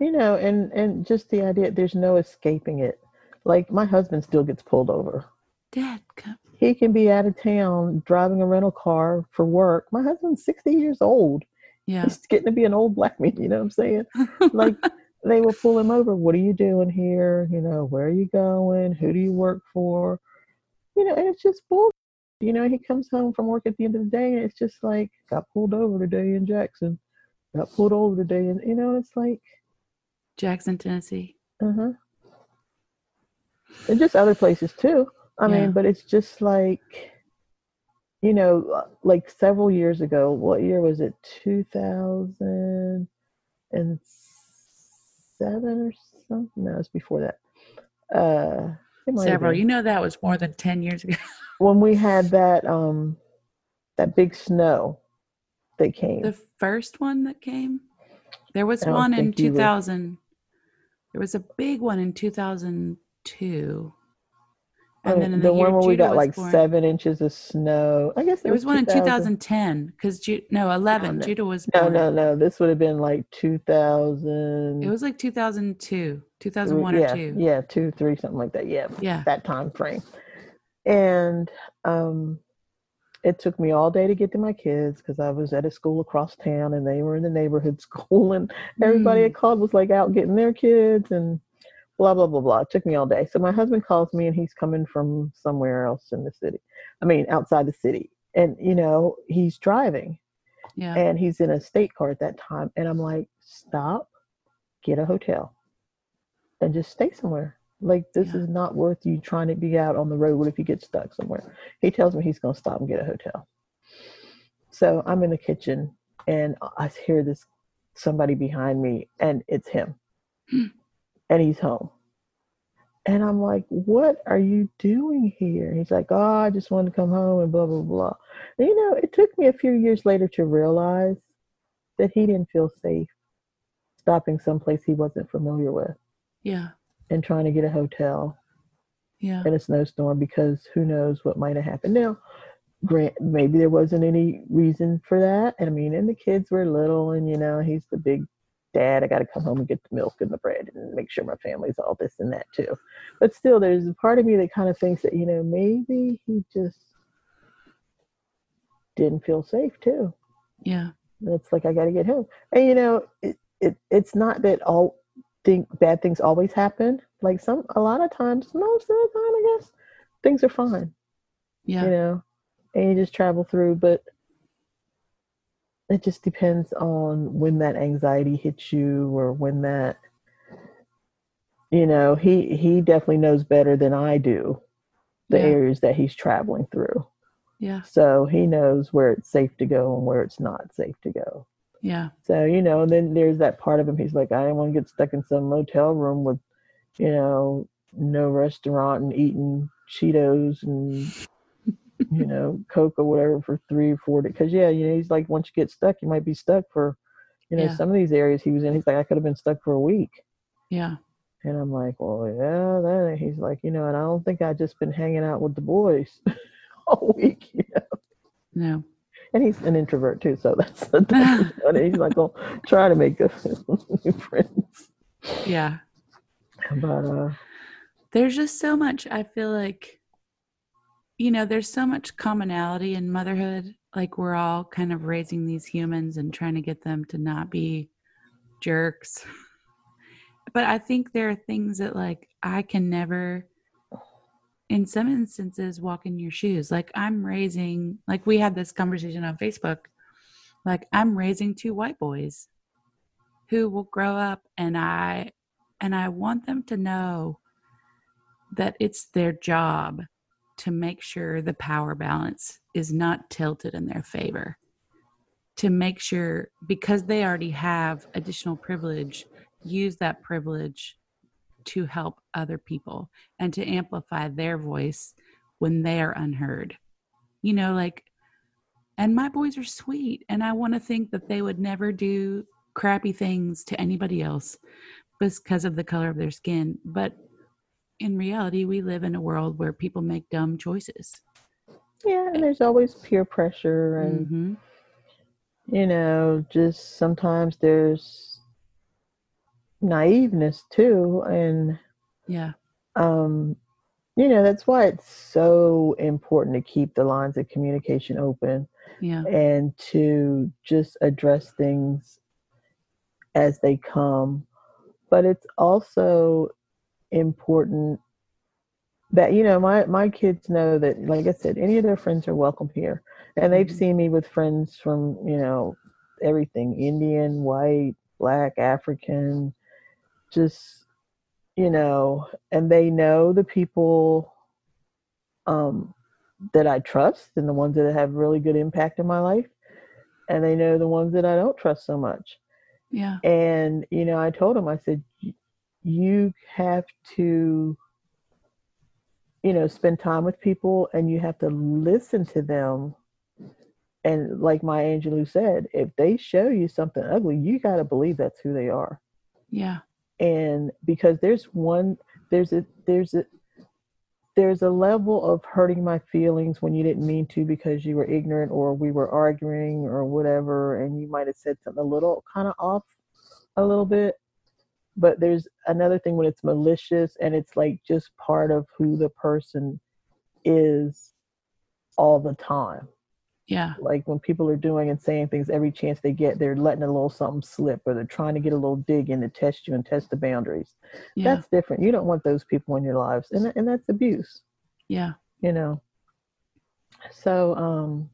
S2: you know, and and just the idea there's no escaping it. Like my husband still gets pulled over.
S1: Dad, come.
S2: he can be out of town driving a rental car for work. My husband's 60 years old.
S1: Yeah.
S2: He's getting to be an old black man, you know what I'm saying? like they will pull him over. What are you doing here? You know, where are you going? Who do you work for? You know, and it's just bull. You know, he comes home from work at the end of the day and it's just like, got pulled over today in Jackson. Got pulled over today. And, you know, it's like.
S1: Jackson, Tennessee.
S2: Uh huh. And just other places too. I yeah. mean, but it's just like you know, like several years ago, what year was it? 2007 or something? No, it's before that. Uh,
S1: several. You know, that was more than 10 years ago.
S2: when we had that, um, that big snow that came.
S1: The first one that came? There was one in 2000. There was a big one in 2002.
S2: And then the, the one where we got like born, seven inches of snow. I guess
S1: there was, was one in 2010 because Ju- no 11. No, Judah was
S2: born. no no no. This would have been like 2000.
S1: It was like 2002, 2001
S2: yeah,
S1: or two.
S2: Yeah, two, three, something like that. Yeah,
S1: yeah,
S2: that time frame. And um, it took me all day to get to my kids because I was at a school across town and they were in the neighborhood school and everybody mm. I called was like out getting their kids and blah blah blah blah. It took me all day. So my husband calls me and he's coming from somewhere else in the city. I mean, outside the city. And you know, he's driving.
S1: Yeah.
S2: And he's in a state car at that time. And I'm like, stop, get a hotel, and just stay somewhere. Like this yeah. is not worth you trying to be out on the road. What if you get stuck somewhere? He tells me he's gonna stop and get a hotel. So I'm in the kitchen and I hear this somebody behind me and it's him. and he's home. And I'm like, what are you doing here? He's like, oh, I just wanted to come home and blah, blah, blah. And, you know, it took me a few years later to realize that he didn't feel safe stopping someplace he wasn't familiar with.
S1: Yeah.
S2: And trying to get a hotel.
S1: Yeah.
S2: In a snowstorm because who knows what might have happened. Now, grant maybe there wasn't any reason for that. And I mean, and the kids were little and, you know, he's the big dad, I got to come home and get the milk and the bread and make sure my family's all this and that too. But still, there's a part of me that kind of thinks that, you know, maybe he just didn't feel safe too.
S1: Yeah.
S2: it's like, I got to get home. And, you know, it, it, it's not that all think bad things always happen. Like some, a lot of times, most of the time, I guess, things are fine.
S1: Yeah.
S2: You know, and you just travel through. But it just depends on when that anxiety hits you or when that you know he he definitely knows better than i do the yeah. areas that he's traveling through.
S1: Yeah.
S2: So he knows where it's safe to go and where it's not safe to go.
S1: Yeah.
S2: So you know then there's that part of him he's like i don't want to get stuck in some motel room with you know, no restaurant and eating Cheetos and you know Coke or whatever for three or four days. Because yeah, you know, he's like once you get stuck, you might be stuck for, you know,
S1: Yeah.
S2: some of these areas he was in. He's like I could have been stuck for a week.
S1: Yeah.
S2: And I'm like, well, yeah. Then he's like, you know, and I don't think I just been hanging out with the boys all week. You know?
S1: No.
S2: And he's an introvert too, so that's, that's funny. He's like, oh, try to make good new friends.
S1: Yeah.
S2: But uh,
S1: There's just so much, I feel like, you know, there's so much commonality in motherhood. Like we're all kind of raising these humans and trying to get them to not be jerks. But I think there are things that, like, I can never, in some instances, walk in your shoes. Like, I'm raising, like, we had this conversation on Facebook. Like, I'm raising two white boys who will grow up and I, and I want them to know that it's their job to make sure the power balance is not tilted in their favor. To make sure, because they already have additional privilege, use that privilege to help other people and to amplify their voice when they are unheard. You know, like, and my boys are sweet, and I want to think that they would never do crappy things to anybody else because of the color of their skin. But in reality, we live in a world where people make dumb choices.
S2: yeah, and there's always peer pressure, and
S1: hmm
S2: you know, just sometimes there's naiveness too, and
S1: Yeah.
S2: um, you know, that's why it's so important to keep the lines of communication open
S1: Yeah.
S2: and to just address things as they come. But it's also important that you know my my kids know that like I said, any of their friends are welcome here, and they've
S1: Mhm.
S2: seen me with friends from you know everything Indian, white, black, African, just you know, and they know the people um, that I trust and the ones that have really good impact in my life, and they know the ones that I don't trust so much.
S1: Yeah.
S2: And you know, I told them I said, "Y- you have to, you know, spend time with people, and you have to listen to them. And like Maya Angelou said, if they show you something ugly, you got to believe that's who they are.
S1: Yeah.
S2: And because there's one, there's a, there's a, there's a level of hurting my feelings when you didn't mean to because you were ignorant or we were arguing or whatever and you might have said something a little kind of off a little bit but there's another thing when it's malicious and it's like just part of who the person is all the time
S1: Yeah.
S2: like when people are doing and saying things every chance they get they're letting a little something slip or they're trying to get a little dig in to test you and test the boundaries
S1: Yeah.
S2: that's different you don't want those people in your lives and, and that's abuse
S1: Yeah.
S2: you know so um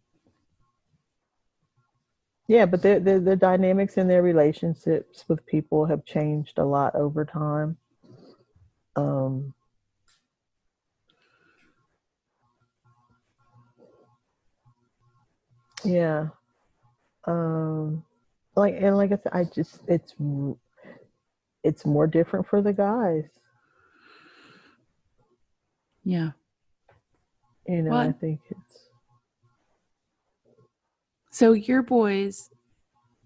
S2: yeah but the, the the dynamics in their relationships with people have changed a lot over time um yeah um like and like i said i just it's it's more different for the guys
S1: Yeah.
S2: you know i think it's
S1: So your boys,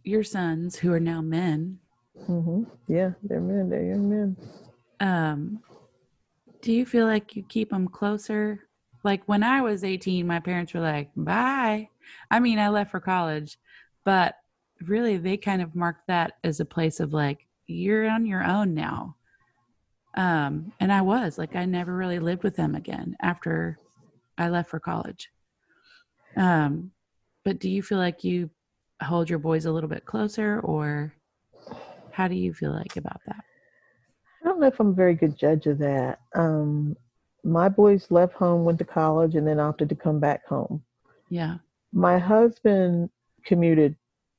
S1: your sons, who are now men,
S2: hmm Yeah, they're men. They're young men.
S1: um, do you feel like you keep them closer? Like when I was 18, my parents were like, bye. I mean, I left for college, but really they kind of marked that as a place of like, you're on your own now. Um, and I was like, I never really lived with them again after I left for college. Um, but do you feel like you hold your boys a little bit closer or how do you feel like about that?
S2: I don't know if I'm a very good judge of that. Um, my boys left home, went to college, and then opted to come back home.
S1: Yeah.
S2: My husband commuted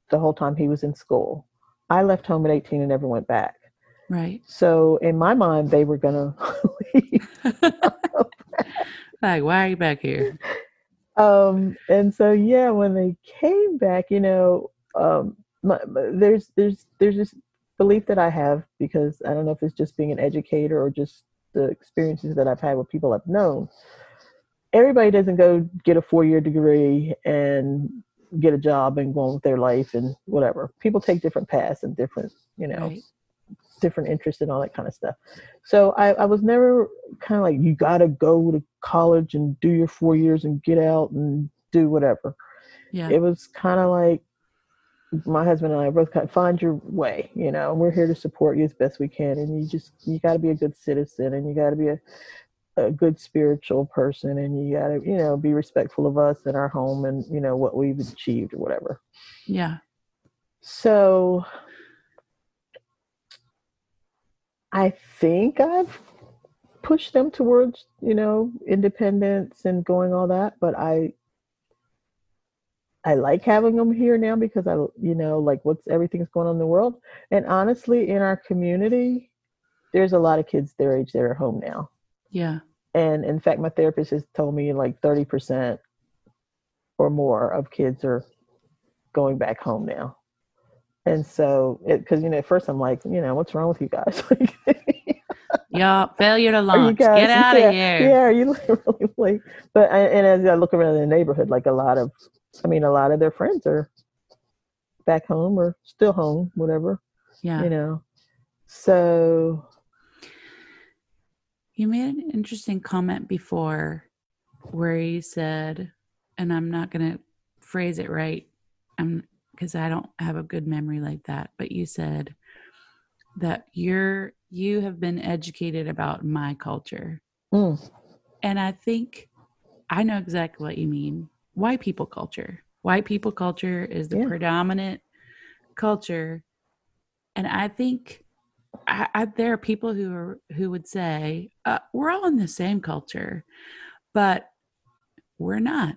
S2: the whole time he was in school. I left home at 18 and never went back.
S1: Right.
S2: So in my mind, they were gonna leave.
S1: like, why are you back here?
S2: um, and so yeah, when they came back, you know, um, my, my- there's there's there's this belief that I have because I don't know if it's just being an educator or just the experiences that I've had with people I've known. Everybody doesn't go get a four year degree and get a job and go on with their life and whatever. People take different paths and different, you know, right. Different interests and all that kind of stuff. So I, I was never kind of like, you got to go to college and do your four years and get out and do whatever. Yeah. It was kind of like, my husband and I both kind of find your way. You know, and we're here to support you as best we can, and you just you got to be a good citizen, and you got to be a a good spiritual person, and you got to you know be respectful of us and our home, and you know what we've achieved or whatever.
S1: Yeah.
S2: So I think I've pushed them towards you know independence and going all that, but I I like having them here now because I, you know, like what's everything's going on in the world. And honestly, in our community, there's a lot of kids their age that are home now.
S1: Yeah.
S2: And in fact, my therapist has told me like 30% or more of kids are going back home now. And so, because, you know, at first I'm like, you know, what's wrong with you guys?
S1: yeah, failure to launch. Guys, Get out
S2: yeah,
S1: of here.
S2: Yeah, you really like, but, uh, and as I look around the neighborhood, like a lot of I mean, a lot of their friends are back home or still home, whatever.
S1: Yeah.
S2: You know, so.
S1: You made an interesting comment before where you said, and I'm not going to phrase it right I'm because I don't have a good memory like that, but you said that you're you have been educated about my culture. Mm. And I think I know exactly what you mean white people culture. White people culture is the yeah. predominant culture, and I think I, I, there are people who are who would say uh, we're all in the same culture, but we're not.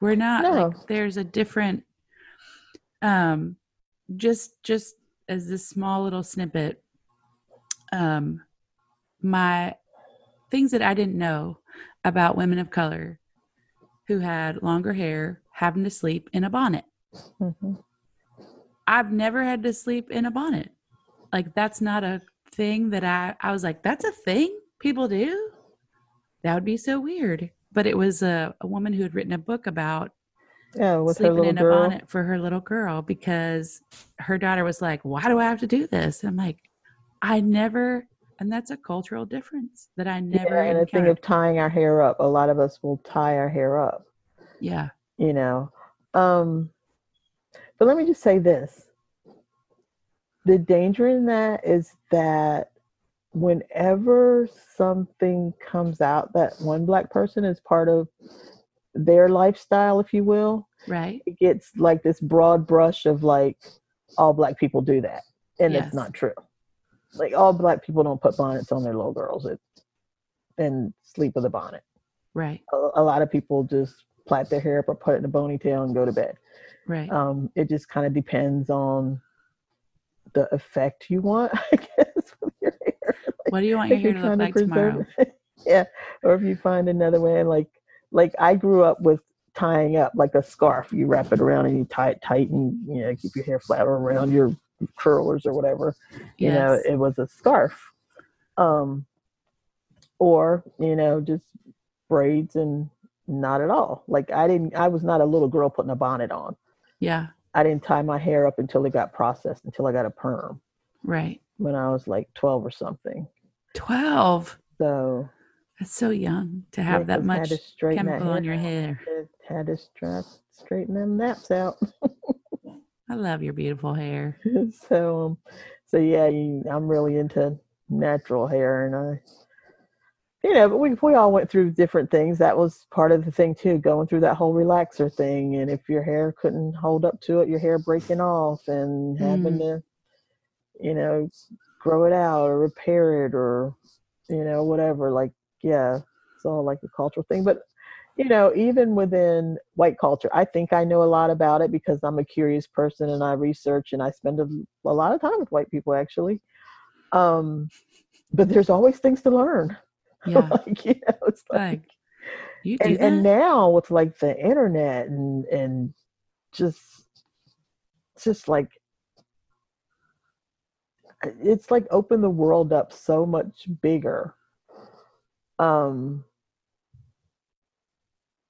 S1: We're not. No. Like, there's a different. Um, just just as this small little snippet, um, my things that I didn't know about women of color who had longer hair having to sleep in a bonnet. Mm-hmm. I've never had to sleep in a bonnet. Like that's not a thing that I I was like that's a thing people do. That would be so weird. But it was a, a woman who had written a book about
S2: yeah, with sleeping in girl. a bonnet
S1: for her little girl because her daughter was like, "Why do I have to do this?" And I'm like, I never and that's a cultural difference that I never.
S2: Yeah, and the thing of tying our hair up, a lot of us will tie our hair up.
S1: Yeah.
S2: You know, um, but let me just say this: the danger in that is that whenever something comes out that one black person is part of their lifestyle, if you will,
S1: right,
S2: it gets like this broad brush of like all black people do that, and yes. it's not true like all black people don't put bonnets on their little girls it, and sleep with a bonnet.
S1: Right.
S2: A, a, lot of people just plait their hair up or put it in a ponytail and go to bed.
S1: Right.
S2: Um, it just kind of depends on the effect you want, I guess, with your hair.
S1: Like, what do you want your hair to look like to tomorrow?
S2: yeah. Or if you find another way, like like I grew up with tying up like a scarf. You wrap it around and you tie it tight and you know keep your hair flat or around your curlers or whatever. You yes. know, it was a scarf. Um, or, you know, just braids and not at all. Like I didn't I was not a little girl putting a bonnet on.
S1: Yeah.
S2: I didn't tie my hair up until it got processed, until I got a perm.
S1: Right.
S2: When I was like 12 or something.
S1: 12.
S2: So
S1: that's so young to have yeah, that much chemical on your hair.
S2: Had to straighten them naps out.
S1: I love your beautiful hair.
S2: so, um, so yeah, you, I'm really into natural hair, and I, you know, but we we all went through different things. That was part of the thing too, going through that whole relaxer thing. And if your hair couldn't hold up to it, your hair breaking off and having mm. to, you know, grow it out or repair it or, you know, whatever. Like, yeah, it's all like a cultural thing. But you know, even within white culture, I think I know a lot about it because I'm a curious person and I research and I spend a, a lot of time with white people actually. Um, but there's always things to learn.
S1: Yeah. like, you know, it's like, like you
S2: and, and now with like the internet and and just just like it's like opened the world up so much bigger. Um,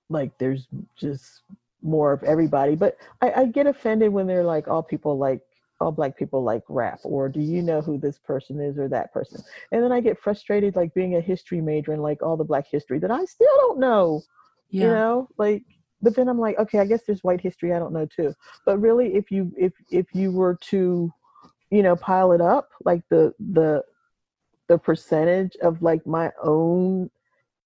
S2: like there's just more of everybody. But I, I get offended when they're like all people like all black people like rap or do you know who this person is or that person and then i get frustrated like being a history major and like all the black history that i still don't know yeah. you know like but then i'm like okay i guess there's white history i don't know too but really if you if if you were to you know pile it up like the the the percentage of like my own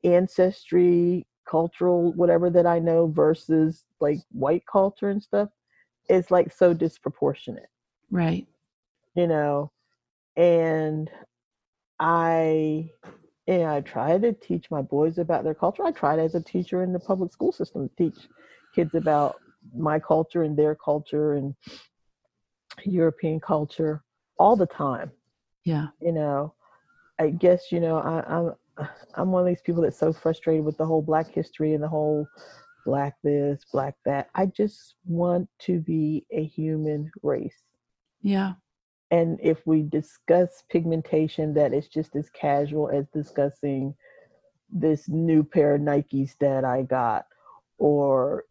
S2: ancestry cultural whatever that i know versus like white culture and stuff is like so disproportionate.
S1: Right.
S2: You know? And i and i try to teach my boys about their culture. I tried as a teacher in the public school system to teach kids about my culture and their culture and European culture all the time.
S1: Yeah.
S2: You know, I guess, you know, I, I'm I'm one of these people that's so frustrated with the whole black history and the whole black this, black that. I just want to be a human race.
S1: Yeah.
S2: And if we discuss pigmentation, that is just as casual as discussing this new pair of Nikes that I got, or,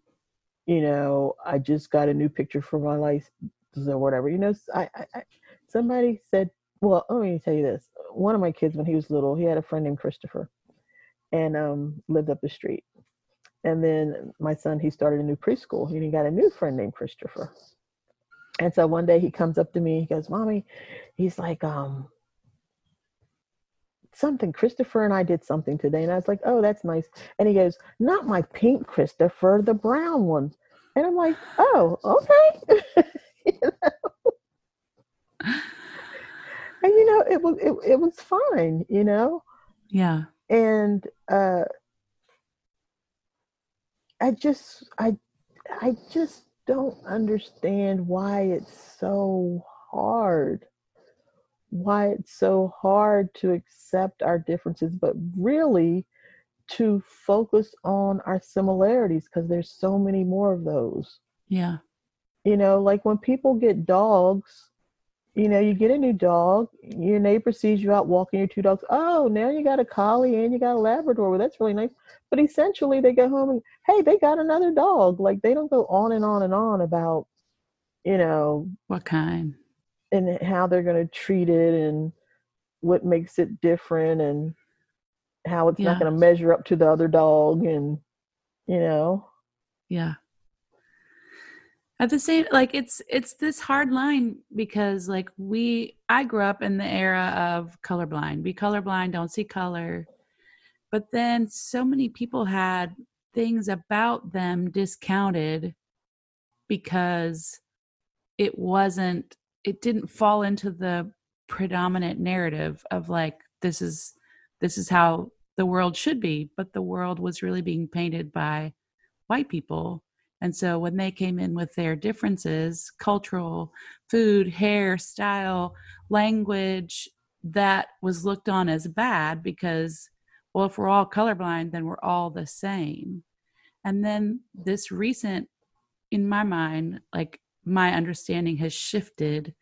S2: you know, I just got a new picture for my life or whatever. You know, I, I, somebody said, well, let me tell you this. One of my kids, when he was little, he had a friend named Christopher, and um, lived up the street. And then my son, he started a new preschool, and he got a new friend named Christopher. And so one day he comes up to me, he goes, "Mommy," he's like, um, something christopher and i did something today and i was like oh that's nice and he goes not my pink christopher the brown one and i'm like oh okay you know? And you know it was it, it was fine you know?
S1: Yeah.
S2: And uh i just i i just don't understand why it's so hard why it's so hard to accept our differences but really to focus on our similarities because there's so many more of those.
S1: Yeah.
S2: You know, like when people get dogs, you know, you get a new dog, your neighbor sees you out walking your two dogs. Oh, now you got a collie and you got a Labrador. Well, that's really nice. But essentially, they go home and, hey, they got another dog. Like they don't go on and on and on about, you know,
S1: what kind
S2: and how they're going to treat it and what makes it different and how it's yeah. not going to measure up to the other dog and, you know.
S1: Yeah at the same like it's it's this hard line because like we i grew up in the era of colorblind. Be colorblind don't see color. But then so many people had things about them discounted because it wasn't it didn't fall into the predominant narrative of like this is this is how the world should be. But the world was really being painted by white people and so when they came in with their differences, cultural, food, hair, style, language, that was looked on as bad because, well, if we're all colorblind, then we're all the same. And then this recent, in my mind, like my understanding has shifted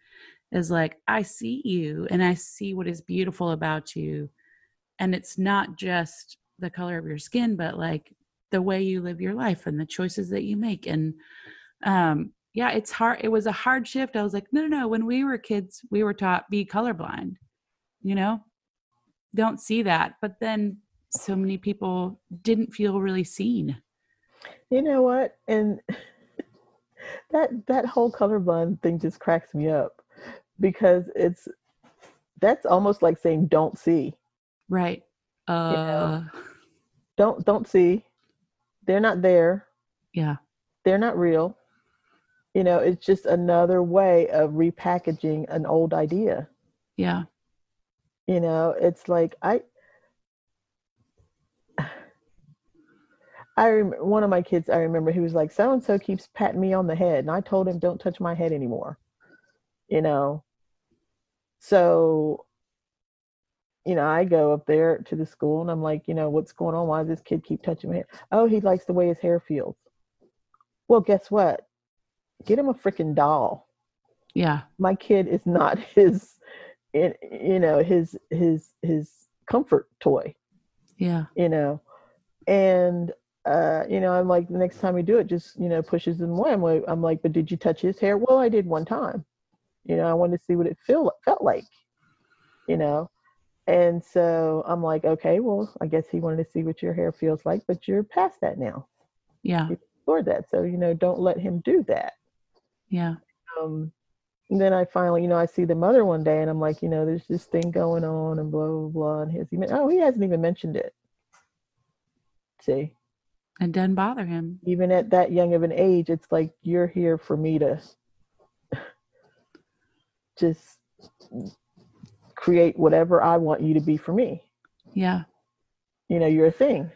S1: is like, I see you and I see what is beautiful about you. And it's not just the color of your skin, but like the way you live your life and the choices that you make and um yeah it's hard it was a hard shift. I was like no no no when we were kids we were taught be colorblind you know? Don't see that. But then so many people didn't feel really seen.
S2: You know what? And that that whole colorblind thing just cracks me up because it's that's almost like saying don't see.
S1: Right. Uh you know?
S2: don't don't see they're not there.
S1: Yeah.
S2: They're not real. You know, it's just another way of repackaging an old idea.
S1: Yeah.
S2: You know, it's like I I remember one of my kids, I remember he was like, so and so keeps patting me on the head. And I told him, don't touch my head anymore. You know? So you know, I go up there to the school and I'm like, you know, what's going on? Why does this kid keep touching my hair? Oh, he likes the way his hair feels. Well, guess what? Get him a freaking doll.
S1: Yeah.
S2: My kid is not his you know his his his comfort toy
S1: Yeah.
S2: you know and uh you know i'm like the next time we do it just you know pushes him away i'm like, I'm like but did you touch his hair well i did one time you know i wanted to see what it feel felt like you know and so i'm like okay well i guess he wanted to see what your hair feels like but you're past that now
S1: Yeah.
S2: for that so you know don't let him do that
S1: Yeah.
S2: um and then I finally, you know, I see the mother one day and I'm like, you know, there's this thing going on and blah blah blah. And men- oh he hasn't even mentioned it. See,
S1: It doesn't bother him.
S2: even at that young of an age, it's like you're here for me to just create whatever I want you to be for me.
S1: Yeah.
S2: You know, you're a thing.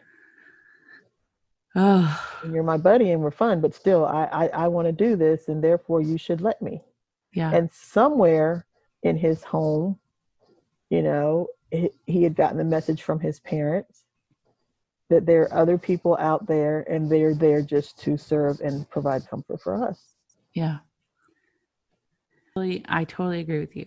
S1: Oh.
S2: And you're my buddy and we're fun, but still I I, I want to do this and therefore you should let me.
S1: Yeah.
S2: and somewhere in his home you know he, he had gotten the message from his parents that there are other people out there and they're there just to serve and provide comfort for us
S1: Yeah. I totally agree with you.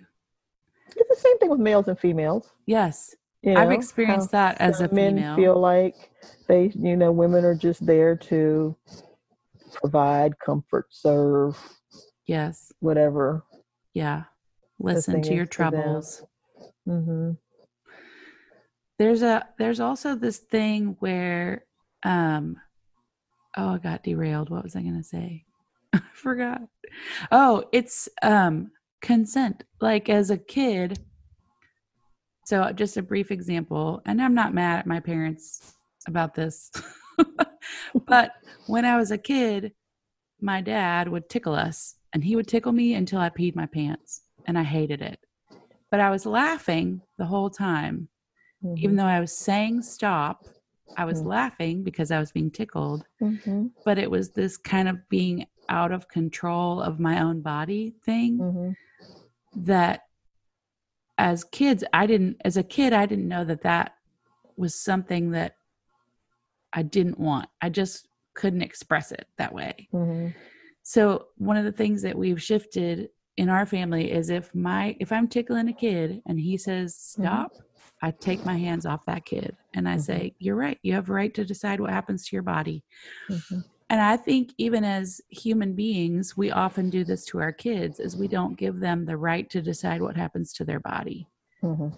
S2: It's the same thing with males and females
S1: Yes.
S2: you
S1: I've experienced that as a
S2: men
S1: female.
S2: feel like they you know women are just there to provide comfort serve
S1: Yes.
S2: whatever
S1: Yeah. Listen to your
S2: is for them.
S1: troubles.
S2: hmm
S1: There's a there's also this thing where um oh I got derailed. What was I gonna say? I forgot. Oh, it's um consent. Like as a kid. So just a brief example, and I'm not mad at my parents about this. but when I was a kid, my dad would tickle us and he would tickle me until I peed my pants and I hated it. But I was laughing the whole time even though I was saying stop, I was
S2: Mm.
S1: laughing because I was being tickled,
S2: hmm
S1: but it was this kind of being out of control of my own body thing
S2: hmm
S1: that as kids, I didn't, as a kid, I didn't know that that was something that I didn't want. I just couldn't express it that way.
S2: hmm
S1: So one of the things that we've shifted in our family is if my if I'm tickling a kid and he says stop, I take my hands off that kid and I
S2: Mhm.
S1: say, "You're right. You have a right to decide what happens to your body." And I think even as human beings, we often do this to our kids is we don't give them the right to decide what happens to their body.
S2: hmm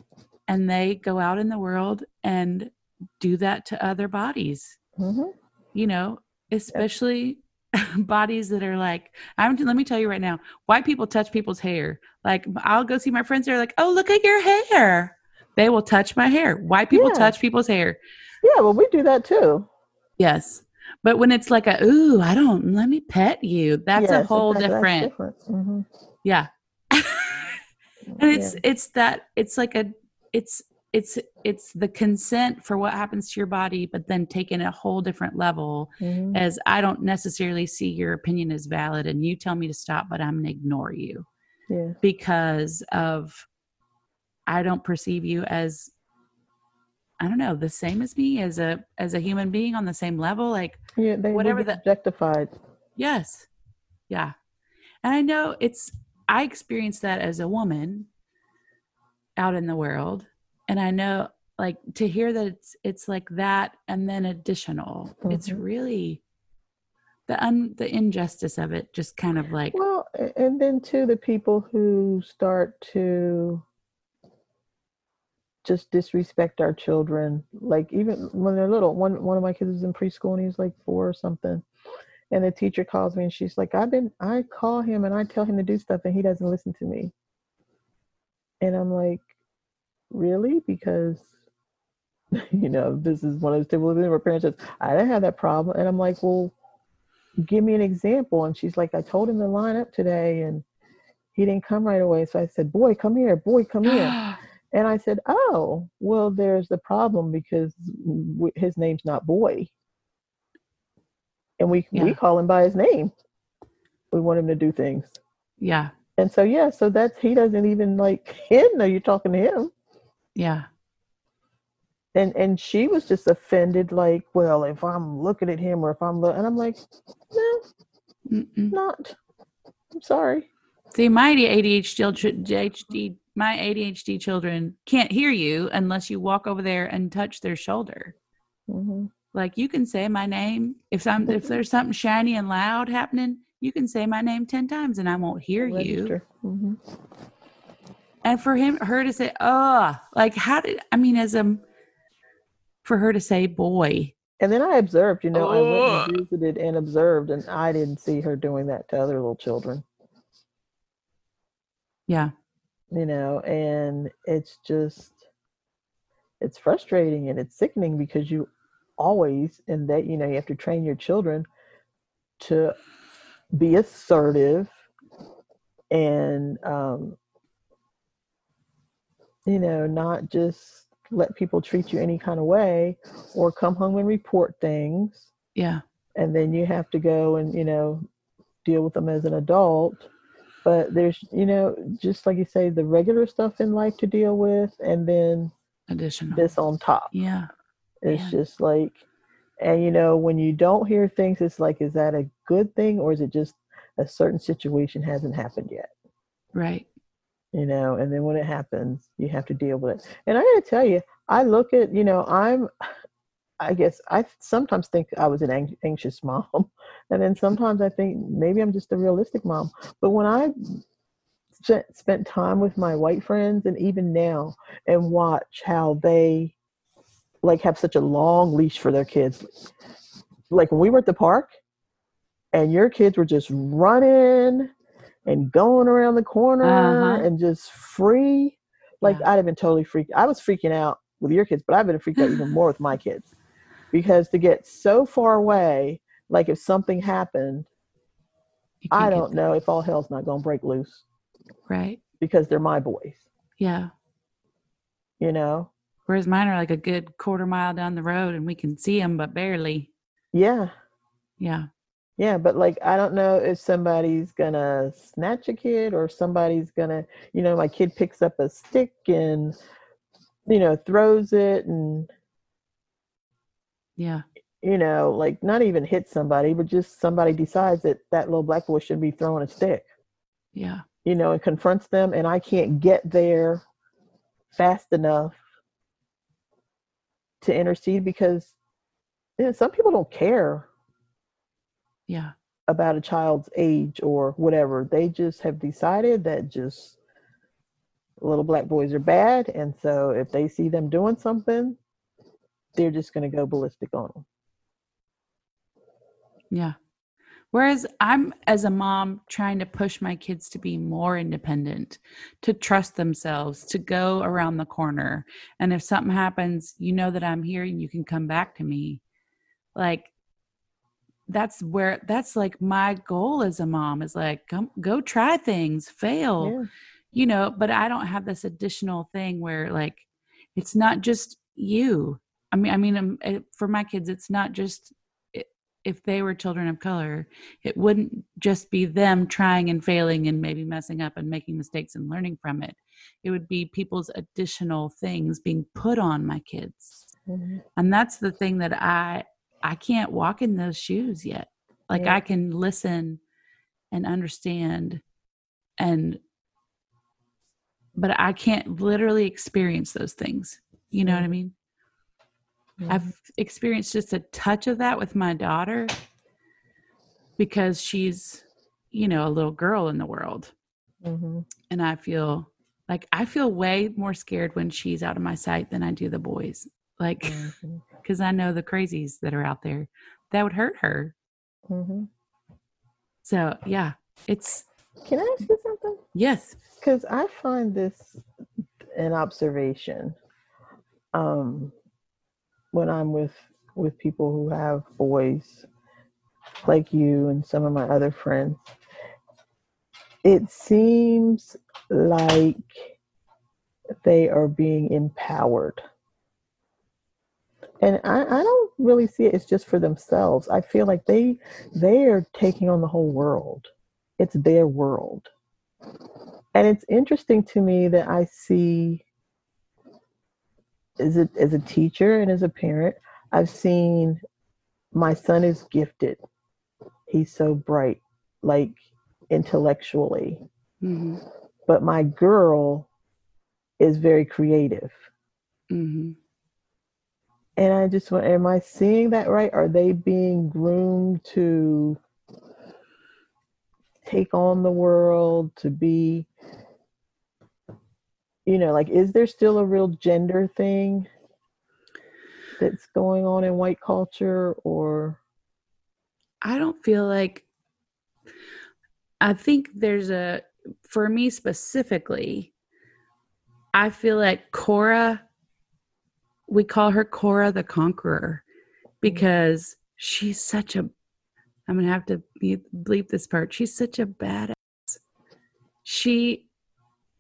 S1: And they go out in the world and do that to other bodies
S2: hmm
S1: you know, especially bodies that are like, I'm let me tell you right now, white people touch people's hair. Like I'll go see my friends, they're like, Oh, look at your hair. They will touch my hair. White people
S2: Yeah.
S1: touch people's hair.
S2: Yeah, well, we do that too.
S1: Yes. But when it's like a ooh, I don't let me pet you, that's a whole
S2: that's
S1: different.
S2: different. Mhm.
S1: Yeah. and it's it's that it's like a it's it's it's the consent for what happens to your body, but then taken a whole different level
S2: yeah. Mhm.
S1: as I don't necessarily see your opinion as valid and you tell me to stop, but I'm going to ignore you
S2: yeah.
S1: because of I don't perceive you as I don't know, the same as me as a as a human being on the same level like
S2: Yeah, they
S1: Whatever the-
S2: objectified.
S1: yes. Yeah. And I know it's I experienced that as a woman out in the world and I know like to hear that it's it's like that and then additional. It's
S2: Mhm.
S1: really the un the injustice of it just kind of like
S2: Well, and then too, the people who start to just disrespect our children, like even when they're little. One one of my kids is in preschool and he's like four or something, and the teacher calls me and she's like, "I've been, I call him and I tell him to do stuff and he doesn't listen to me," and I'm like, "Really?" Because you know this is one of those typical things where parents says, "I didn't have that problem," and I'm like, "Well." give me an example. And she's like, I told him to line up today and he didn't come right away. So I said, Boy, come here, boy, come here. And I said, Oh, well, there's the problem because w- his name's not Boy. And we,
S1: Yeah.
S2: we call him by his name. We want him to do things.
S1: yeah.
S2: And so, yeah, so that's, he doesn't even like him know you're talking to him.
S1: Yeah.
S2: And, and she was just offended, like, well, if I'm looking at him or if I'm, lo-, and I'm like, no,
S1: Mm-mm.
S2: not. I'm sorry.
S1: See, my ADHD, chil- HD, my ADHD children can't hear you unless you walk over there and touch their shoulder.
S2: hmm
S1: Like you can say my name if some if there's something shiny and loud happening, you can say my name ten times and I won't hear you.
S2: hmm
S1: And for him, her to say, "Oh, like how did I mean?" As a for her to say, "Boy,"
S2: And then I observed, you know, I went and visited and observed, and I didn't see her doing that to other little children,
S1: yeah,
S2: you know, and it's just, it's frustrating and it's sickening because you always, and that, you know, you have to train your children to be assertive and, um, you know, not just let people treat you any kind of way or come home and report things.
S1: yeah,
S2: and then you have to go and you know deal with them as an adult but there's you know just like you say the regular stuff in life to deal with and then
S1: additional.
S2: this on top
S1: yeah,
S2: it's
S1: man.
S2: just like and you know when you don't hear things it's like is that a good thing or is it just a certain situation hasn't happened yet
S1: right.
S2: you know and then when it happens you have to deal with it and i gotta tell you i look at you know i'm i guess i sometimes think i was an anxious mom and then sometimes i think maybe i'm just a realistic mom but when i spent, spent time with my white friends and even now and watch how they like have such a long leash for their kids like when we were at the park and your kids were just running and going around the corner
S1: Uh-huh.
S2: and just free like
S1: Yeah.
S2: i'd have been totally freaked i was freaking out with your kids but i've been freaked out even more with my kids because to get so far away like if something happened i don't know if all hell's not going to break loose
S1: Right.
S2: because they're my boys
S1: Yeah.
S2: you know
S1: Whereas mine are like a good quarter mile down the road and we can see them, but barely.
S2: yeah
S1: Yeah.
S2: Yeah, but like I don't know if somebody's gonna snatch a kid or somebody's gonna, you know, my kid picks up a stick and you know throws it and
S1: Yeah.
S2: you know like not even hit somebody, but just somebody decides that that little black boy should be throwing a stick,
S1: Yeah.
S2: you know, and confronts them, and I can't get there fast enough to intercede because you know, some people don't care
S1: Yeah.
S2: about a child's age or whatever. They just have decided that just little black boys are bad, and so if they see them doing something, they're just going to go ballistic on them.
S1: Yeah. Whereas I'm, as a mom, trying to push my kids to be more independent, to trust themselves, to go around the corner. And if something happens, you know that I'm here and you can come back to me. Like, that's where, that's like my goal as a mom is like, come, go try things, fail.
S2: Yeah.
S1: you know but i don't have this additional thing where like it's not just you i mean i mean um, for my kids it's not just if they were children of color it wouldn't just be them trying and failing and maybe messing up and making mistakes and learning from it. It would be people's additional things being put on my kids.
S2: Mhm.
S1: and that's the thing that i i can't walk in those shoes yet. Like
S2: Yeah.
S1: i can listen and understand and but i can't literally experience those things. You know what i mean
S2: Mhm.
S1: i've experienced just a touch of that with my daughter because she's you know a little girl in the world
S2: Mhm.
S1: and i feel like i feel way more scared when she's out of my sight than i do the boys like because I know the crazies that are out there that would hurt her.
S2: Mhm.
S1: So yeah, it's
S2: Can I ask you something?
S1: yes,
S2: Because I find this an observation um, when I'm with with people who have boys like you and some of my other friends. It seems like they are being empowered. And I, I don't really see it as just for themselves. I feel like they they are taking on the whole world. It's their world. And it's interesting to me that I see as a, as a teacher and as a parent, I've seen my son is gifted. He's so bright, like intellectually.
S1: hmm
S2: But my girl is very creative.
S1: hmm
S2: And I just want, am I seeing that right? Are they being groomed to take on the world, to be, you know, like, is there still a real gender thing that's going on in white culture or?
S1: I don't feel like I think there's a for me specifically, I feel like Cora we call her Cora the Conqueror because she's such a I'm gonna have to bleep this part. She's such a badass. She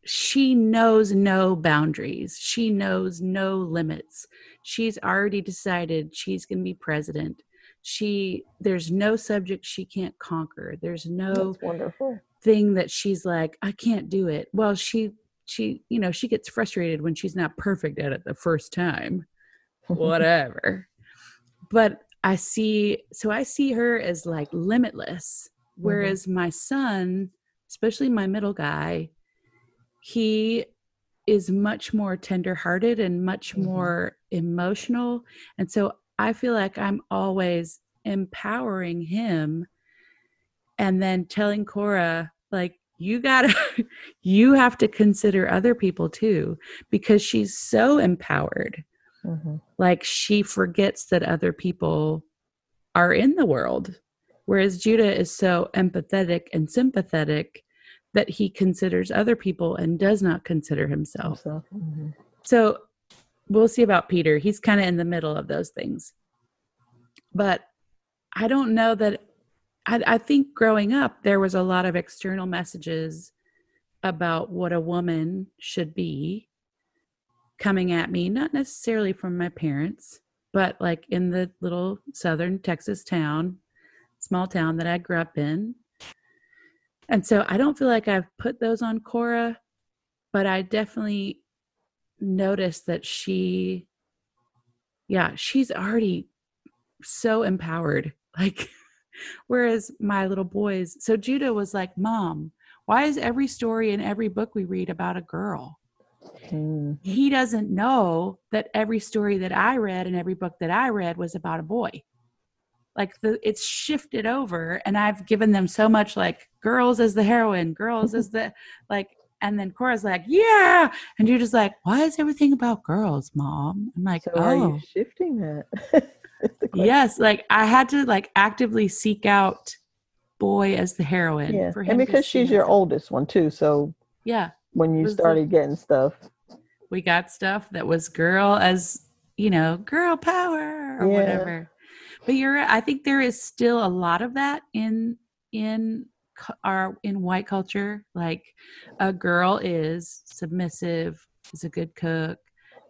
S1: she knows no boundaries. She knows no limits. She's already decided she's going to be president. She there's no subject she can't conquer. There's no thing that she's like I can't do it. Well, she she you know, she gets frustrated when she's not perfect at it the first time. Whatever. but I see so I see her as like limitless mm-hmm. whereas my son, especially my middle guy, he is much more tenderhearted and much
S2: Mhm.
S1: more emotional and so I feel like I'm always empowering him and then telling Cora, like, you gotta, you have to consider other people too, because she's so empowered.
S2: Mhm.
S1: Like, she forgets that other people are in the world. Whereas Judah is so empathetic and sympathetic that he considers other people and does not consider himself.
S2: So, mhm.
S1: So we'll see about Peter. He's kind of in the middle of those things. But I don't know that I, I think growing up there was a lot of external messages about what a woman should be coming at me, not necessarily from my parents, but like in the little southern Texas town, small town that I grew up in. And so I don't feel like I've put those on Cora, but I definitely noticed that she, yeah, she's already so empowered. Like, whereas my little boys, so Judah was like, Mom, why is every story in every book we read about a girl?
S2: Mm.
S1: He doesn't know that every story that I read and every book that I read was about a boy. Like the it's shifted over and I've given them so much like girls as the heroine, girls as the like and then Cora's like, Yeah. And you're just like, Why is everything about girls, mom? I'm like,
S2: So are
S1: Oh
S2: you shifting that? That's the question.
S1: yes. Like I had to like actively seek out boy as the heroine
S2: Yeah.
S1: for him.
S2: And because she's your oldest one too, so
S1: Yeah.
S2: when you started getting stuff,
S1: we got stuff that was girl as you know girl power or
S2: Yeah.
S1: whatever but you're i think there is still a lot of that in in our in white culture like a girl is submissive is a good cook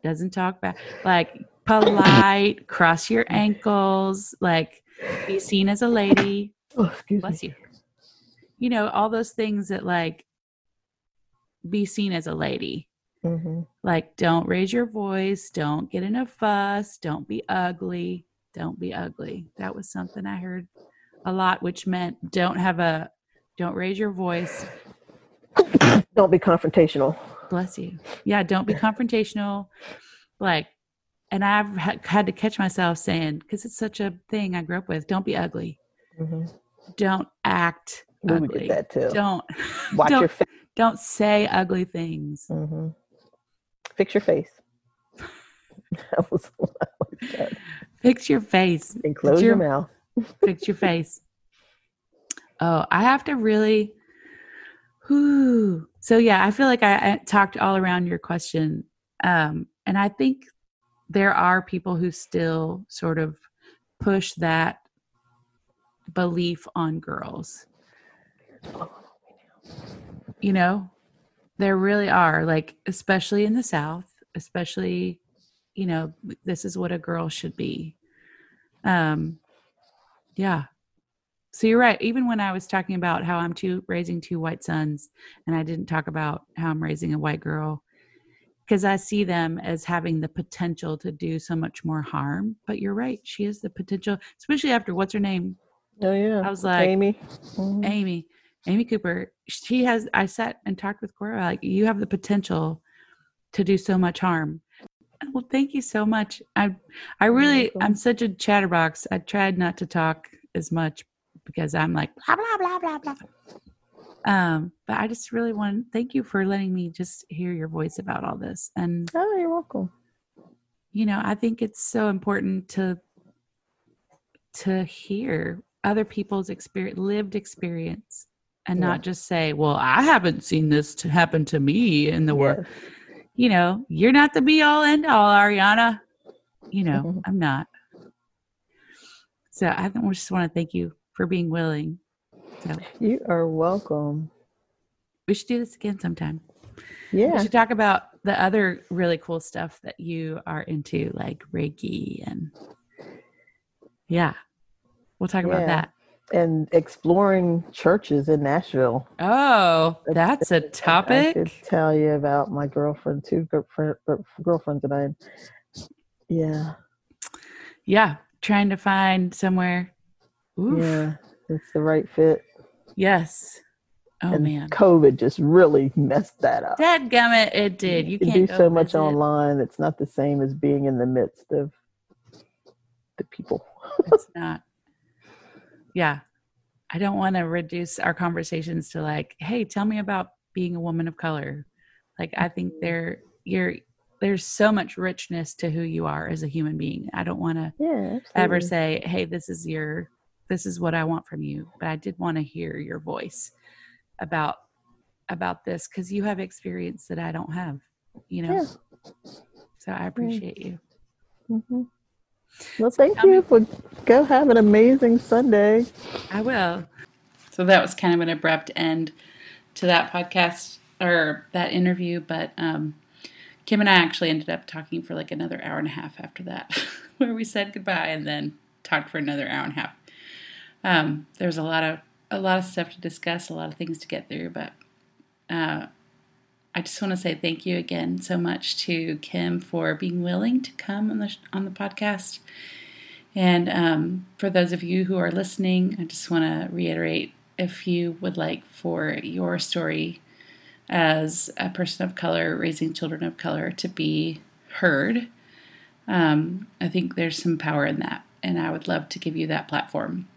S1: doesn't talk back like polite cross your ankles like be seen as a lady.
S2: Oh, excuse
S1: bless
S2: me.
S1: you. You know all those things that like be seen as a lady.
S2: Hmm
S1: like don't raise your voice don't get in a fuss don't be ugly don't be ugly that was something i heard a lot which meant don't have a don't raise your voice
S2: Don't be confrontational.
S1: bless you yeah don't be confrontational like and i've had to catch myself saying because it's such a thing i grew up with don't be ugly
S2: hmm
S1: don't act
S2: We
S1: ugly
S2: did that too.
S1: don't
S2: Watch
S1: don't,
S2: your face.
S1: don't say ugly things
S2: hmm Fix your face. that was always said.
S1: Fix your face
S2: And close
S1: your-
S2: your mouth.
S1: fix your face. Oh, I have to really. Whew. So yeah, I feel like I, I talked all around your question, um, and I think there are people who still sort of push that belief on girls. You know, there really are like, especially in the South, especially, you know, this is what a girl should be. Um, yeah. So you're right. Even when I was talking about how I'm two raising two white sons, and I didn't talk about how I'm raising a white girl, because I see them as having the potential to do so much more harm. But you're right. She has the potential, especially after what's her name,
S2: Oh yeah.
S1: I was like,
S2: Amy. Mhm.
S1: Amy, Amy Cooper. She has. I sat and talked with Cora. Like you have the potential to do so much harm. Well, thank you so much. I I really I'm such a chatterbox. I tried not to talk as much because I'm like blah blah blah blah blah. Um, but I just really want to thank you for letting me just hear your voice about all this. And
S2: oh, you're welcome.
S1: You know, I think it's so important to to hear other people's experience, lived experience, and yeah. not just say, "Well, I haven't seen this to happen to me in the yes. world." You know, you're not the be all end all, Ariana. You know. I'm not. So I just want to thank you for being willing.
S2: So you are welcome.
S1: We should do this again sometime.
S2: Yeah.
S1: We should talk about the other really cool stuff that you are into, like Reiki and yeah. We'll talk yeah. about that.
S2: And exploring churches in Nashville.
S1: Oh, that's, a topic. I
S2: could tell you about my girlfriend, two girlfriends that I, yeah.
S1: Yeah. Trying to find somewhere.
S2: Oof. Yeah. It's the right fit.
S1: Yes. Oh
S2: and
S1: man.
S2: COVID just really messed that up.
S1: That gummit, it did. You, you
S2: can do so much online. It's not the same as being in the midst of the people.
S1: it's not yeah. I don't want to reduce our conversations to like hey tell me about being a woman of color. Like i think mm-hmm. there you're there's so much richness to who you are as a human being. I don't want to
S2: yeah,
S1: ever say hey this is your this is what i want from you but i did want to hear your voice about about this because you have experience that i don't have you know? Yeah. so i appreciate you.
S2: Mm-hmm. Well, thank you for go have an amazing Sunday.
S1: I will. So that was kind of an abrupt end to that podcast or that interview, but um, Kim and I actually ended up talking for like another hour and a half after that, where we said goodbye and then talked for another hour and a half. Um, there was a lot of a lot of stuff to discuss, a lot of things to get through, but uh, I just want to say thank you again so much to Kim for being willing to come on the on the podcast. And um, for those of you who are listening, I just want to reiterate if you would like for your story as a person of color raising children of color to be heard, um, I think there's some power in that, and I would love to give you that platform.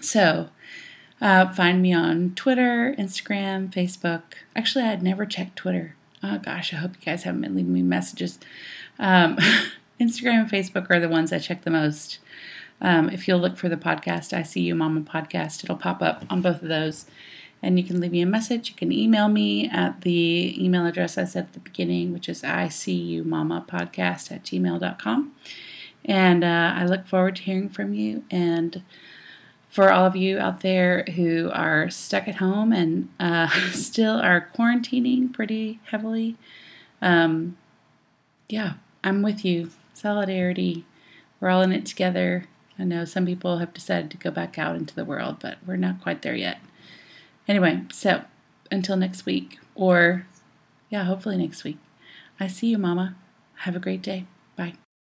S1: So, uh, find me on Twitter, Instagram, Facebook. Actually, I had never checked Twitter. Oh gosh, I hope you guys haven't been leaving me messages. Um, Instagram and Facebook are the ones I check the most. Um, if you'll look for the podcast, I See You Mama podcast, it'll pop up on both of those. And you can leave me a message. You can email me at the email address I said at the beginning, which is I See You Mama podcast at gmail.com. And uh, I look forward to hearing from you. And for all of you out there who are stuck at home and uh, still are quarantining pretty heavily, um, yeah, I'm with you. Solidarity. We're all in it together. I know some people have decided to go back out into the world, but we're not quite there yet. Anyway, so until next week, or yeah, hopefully next week. I see you, Mama. Have a great day. Bye.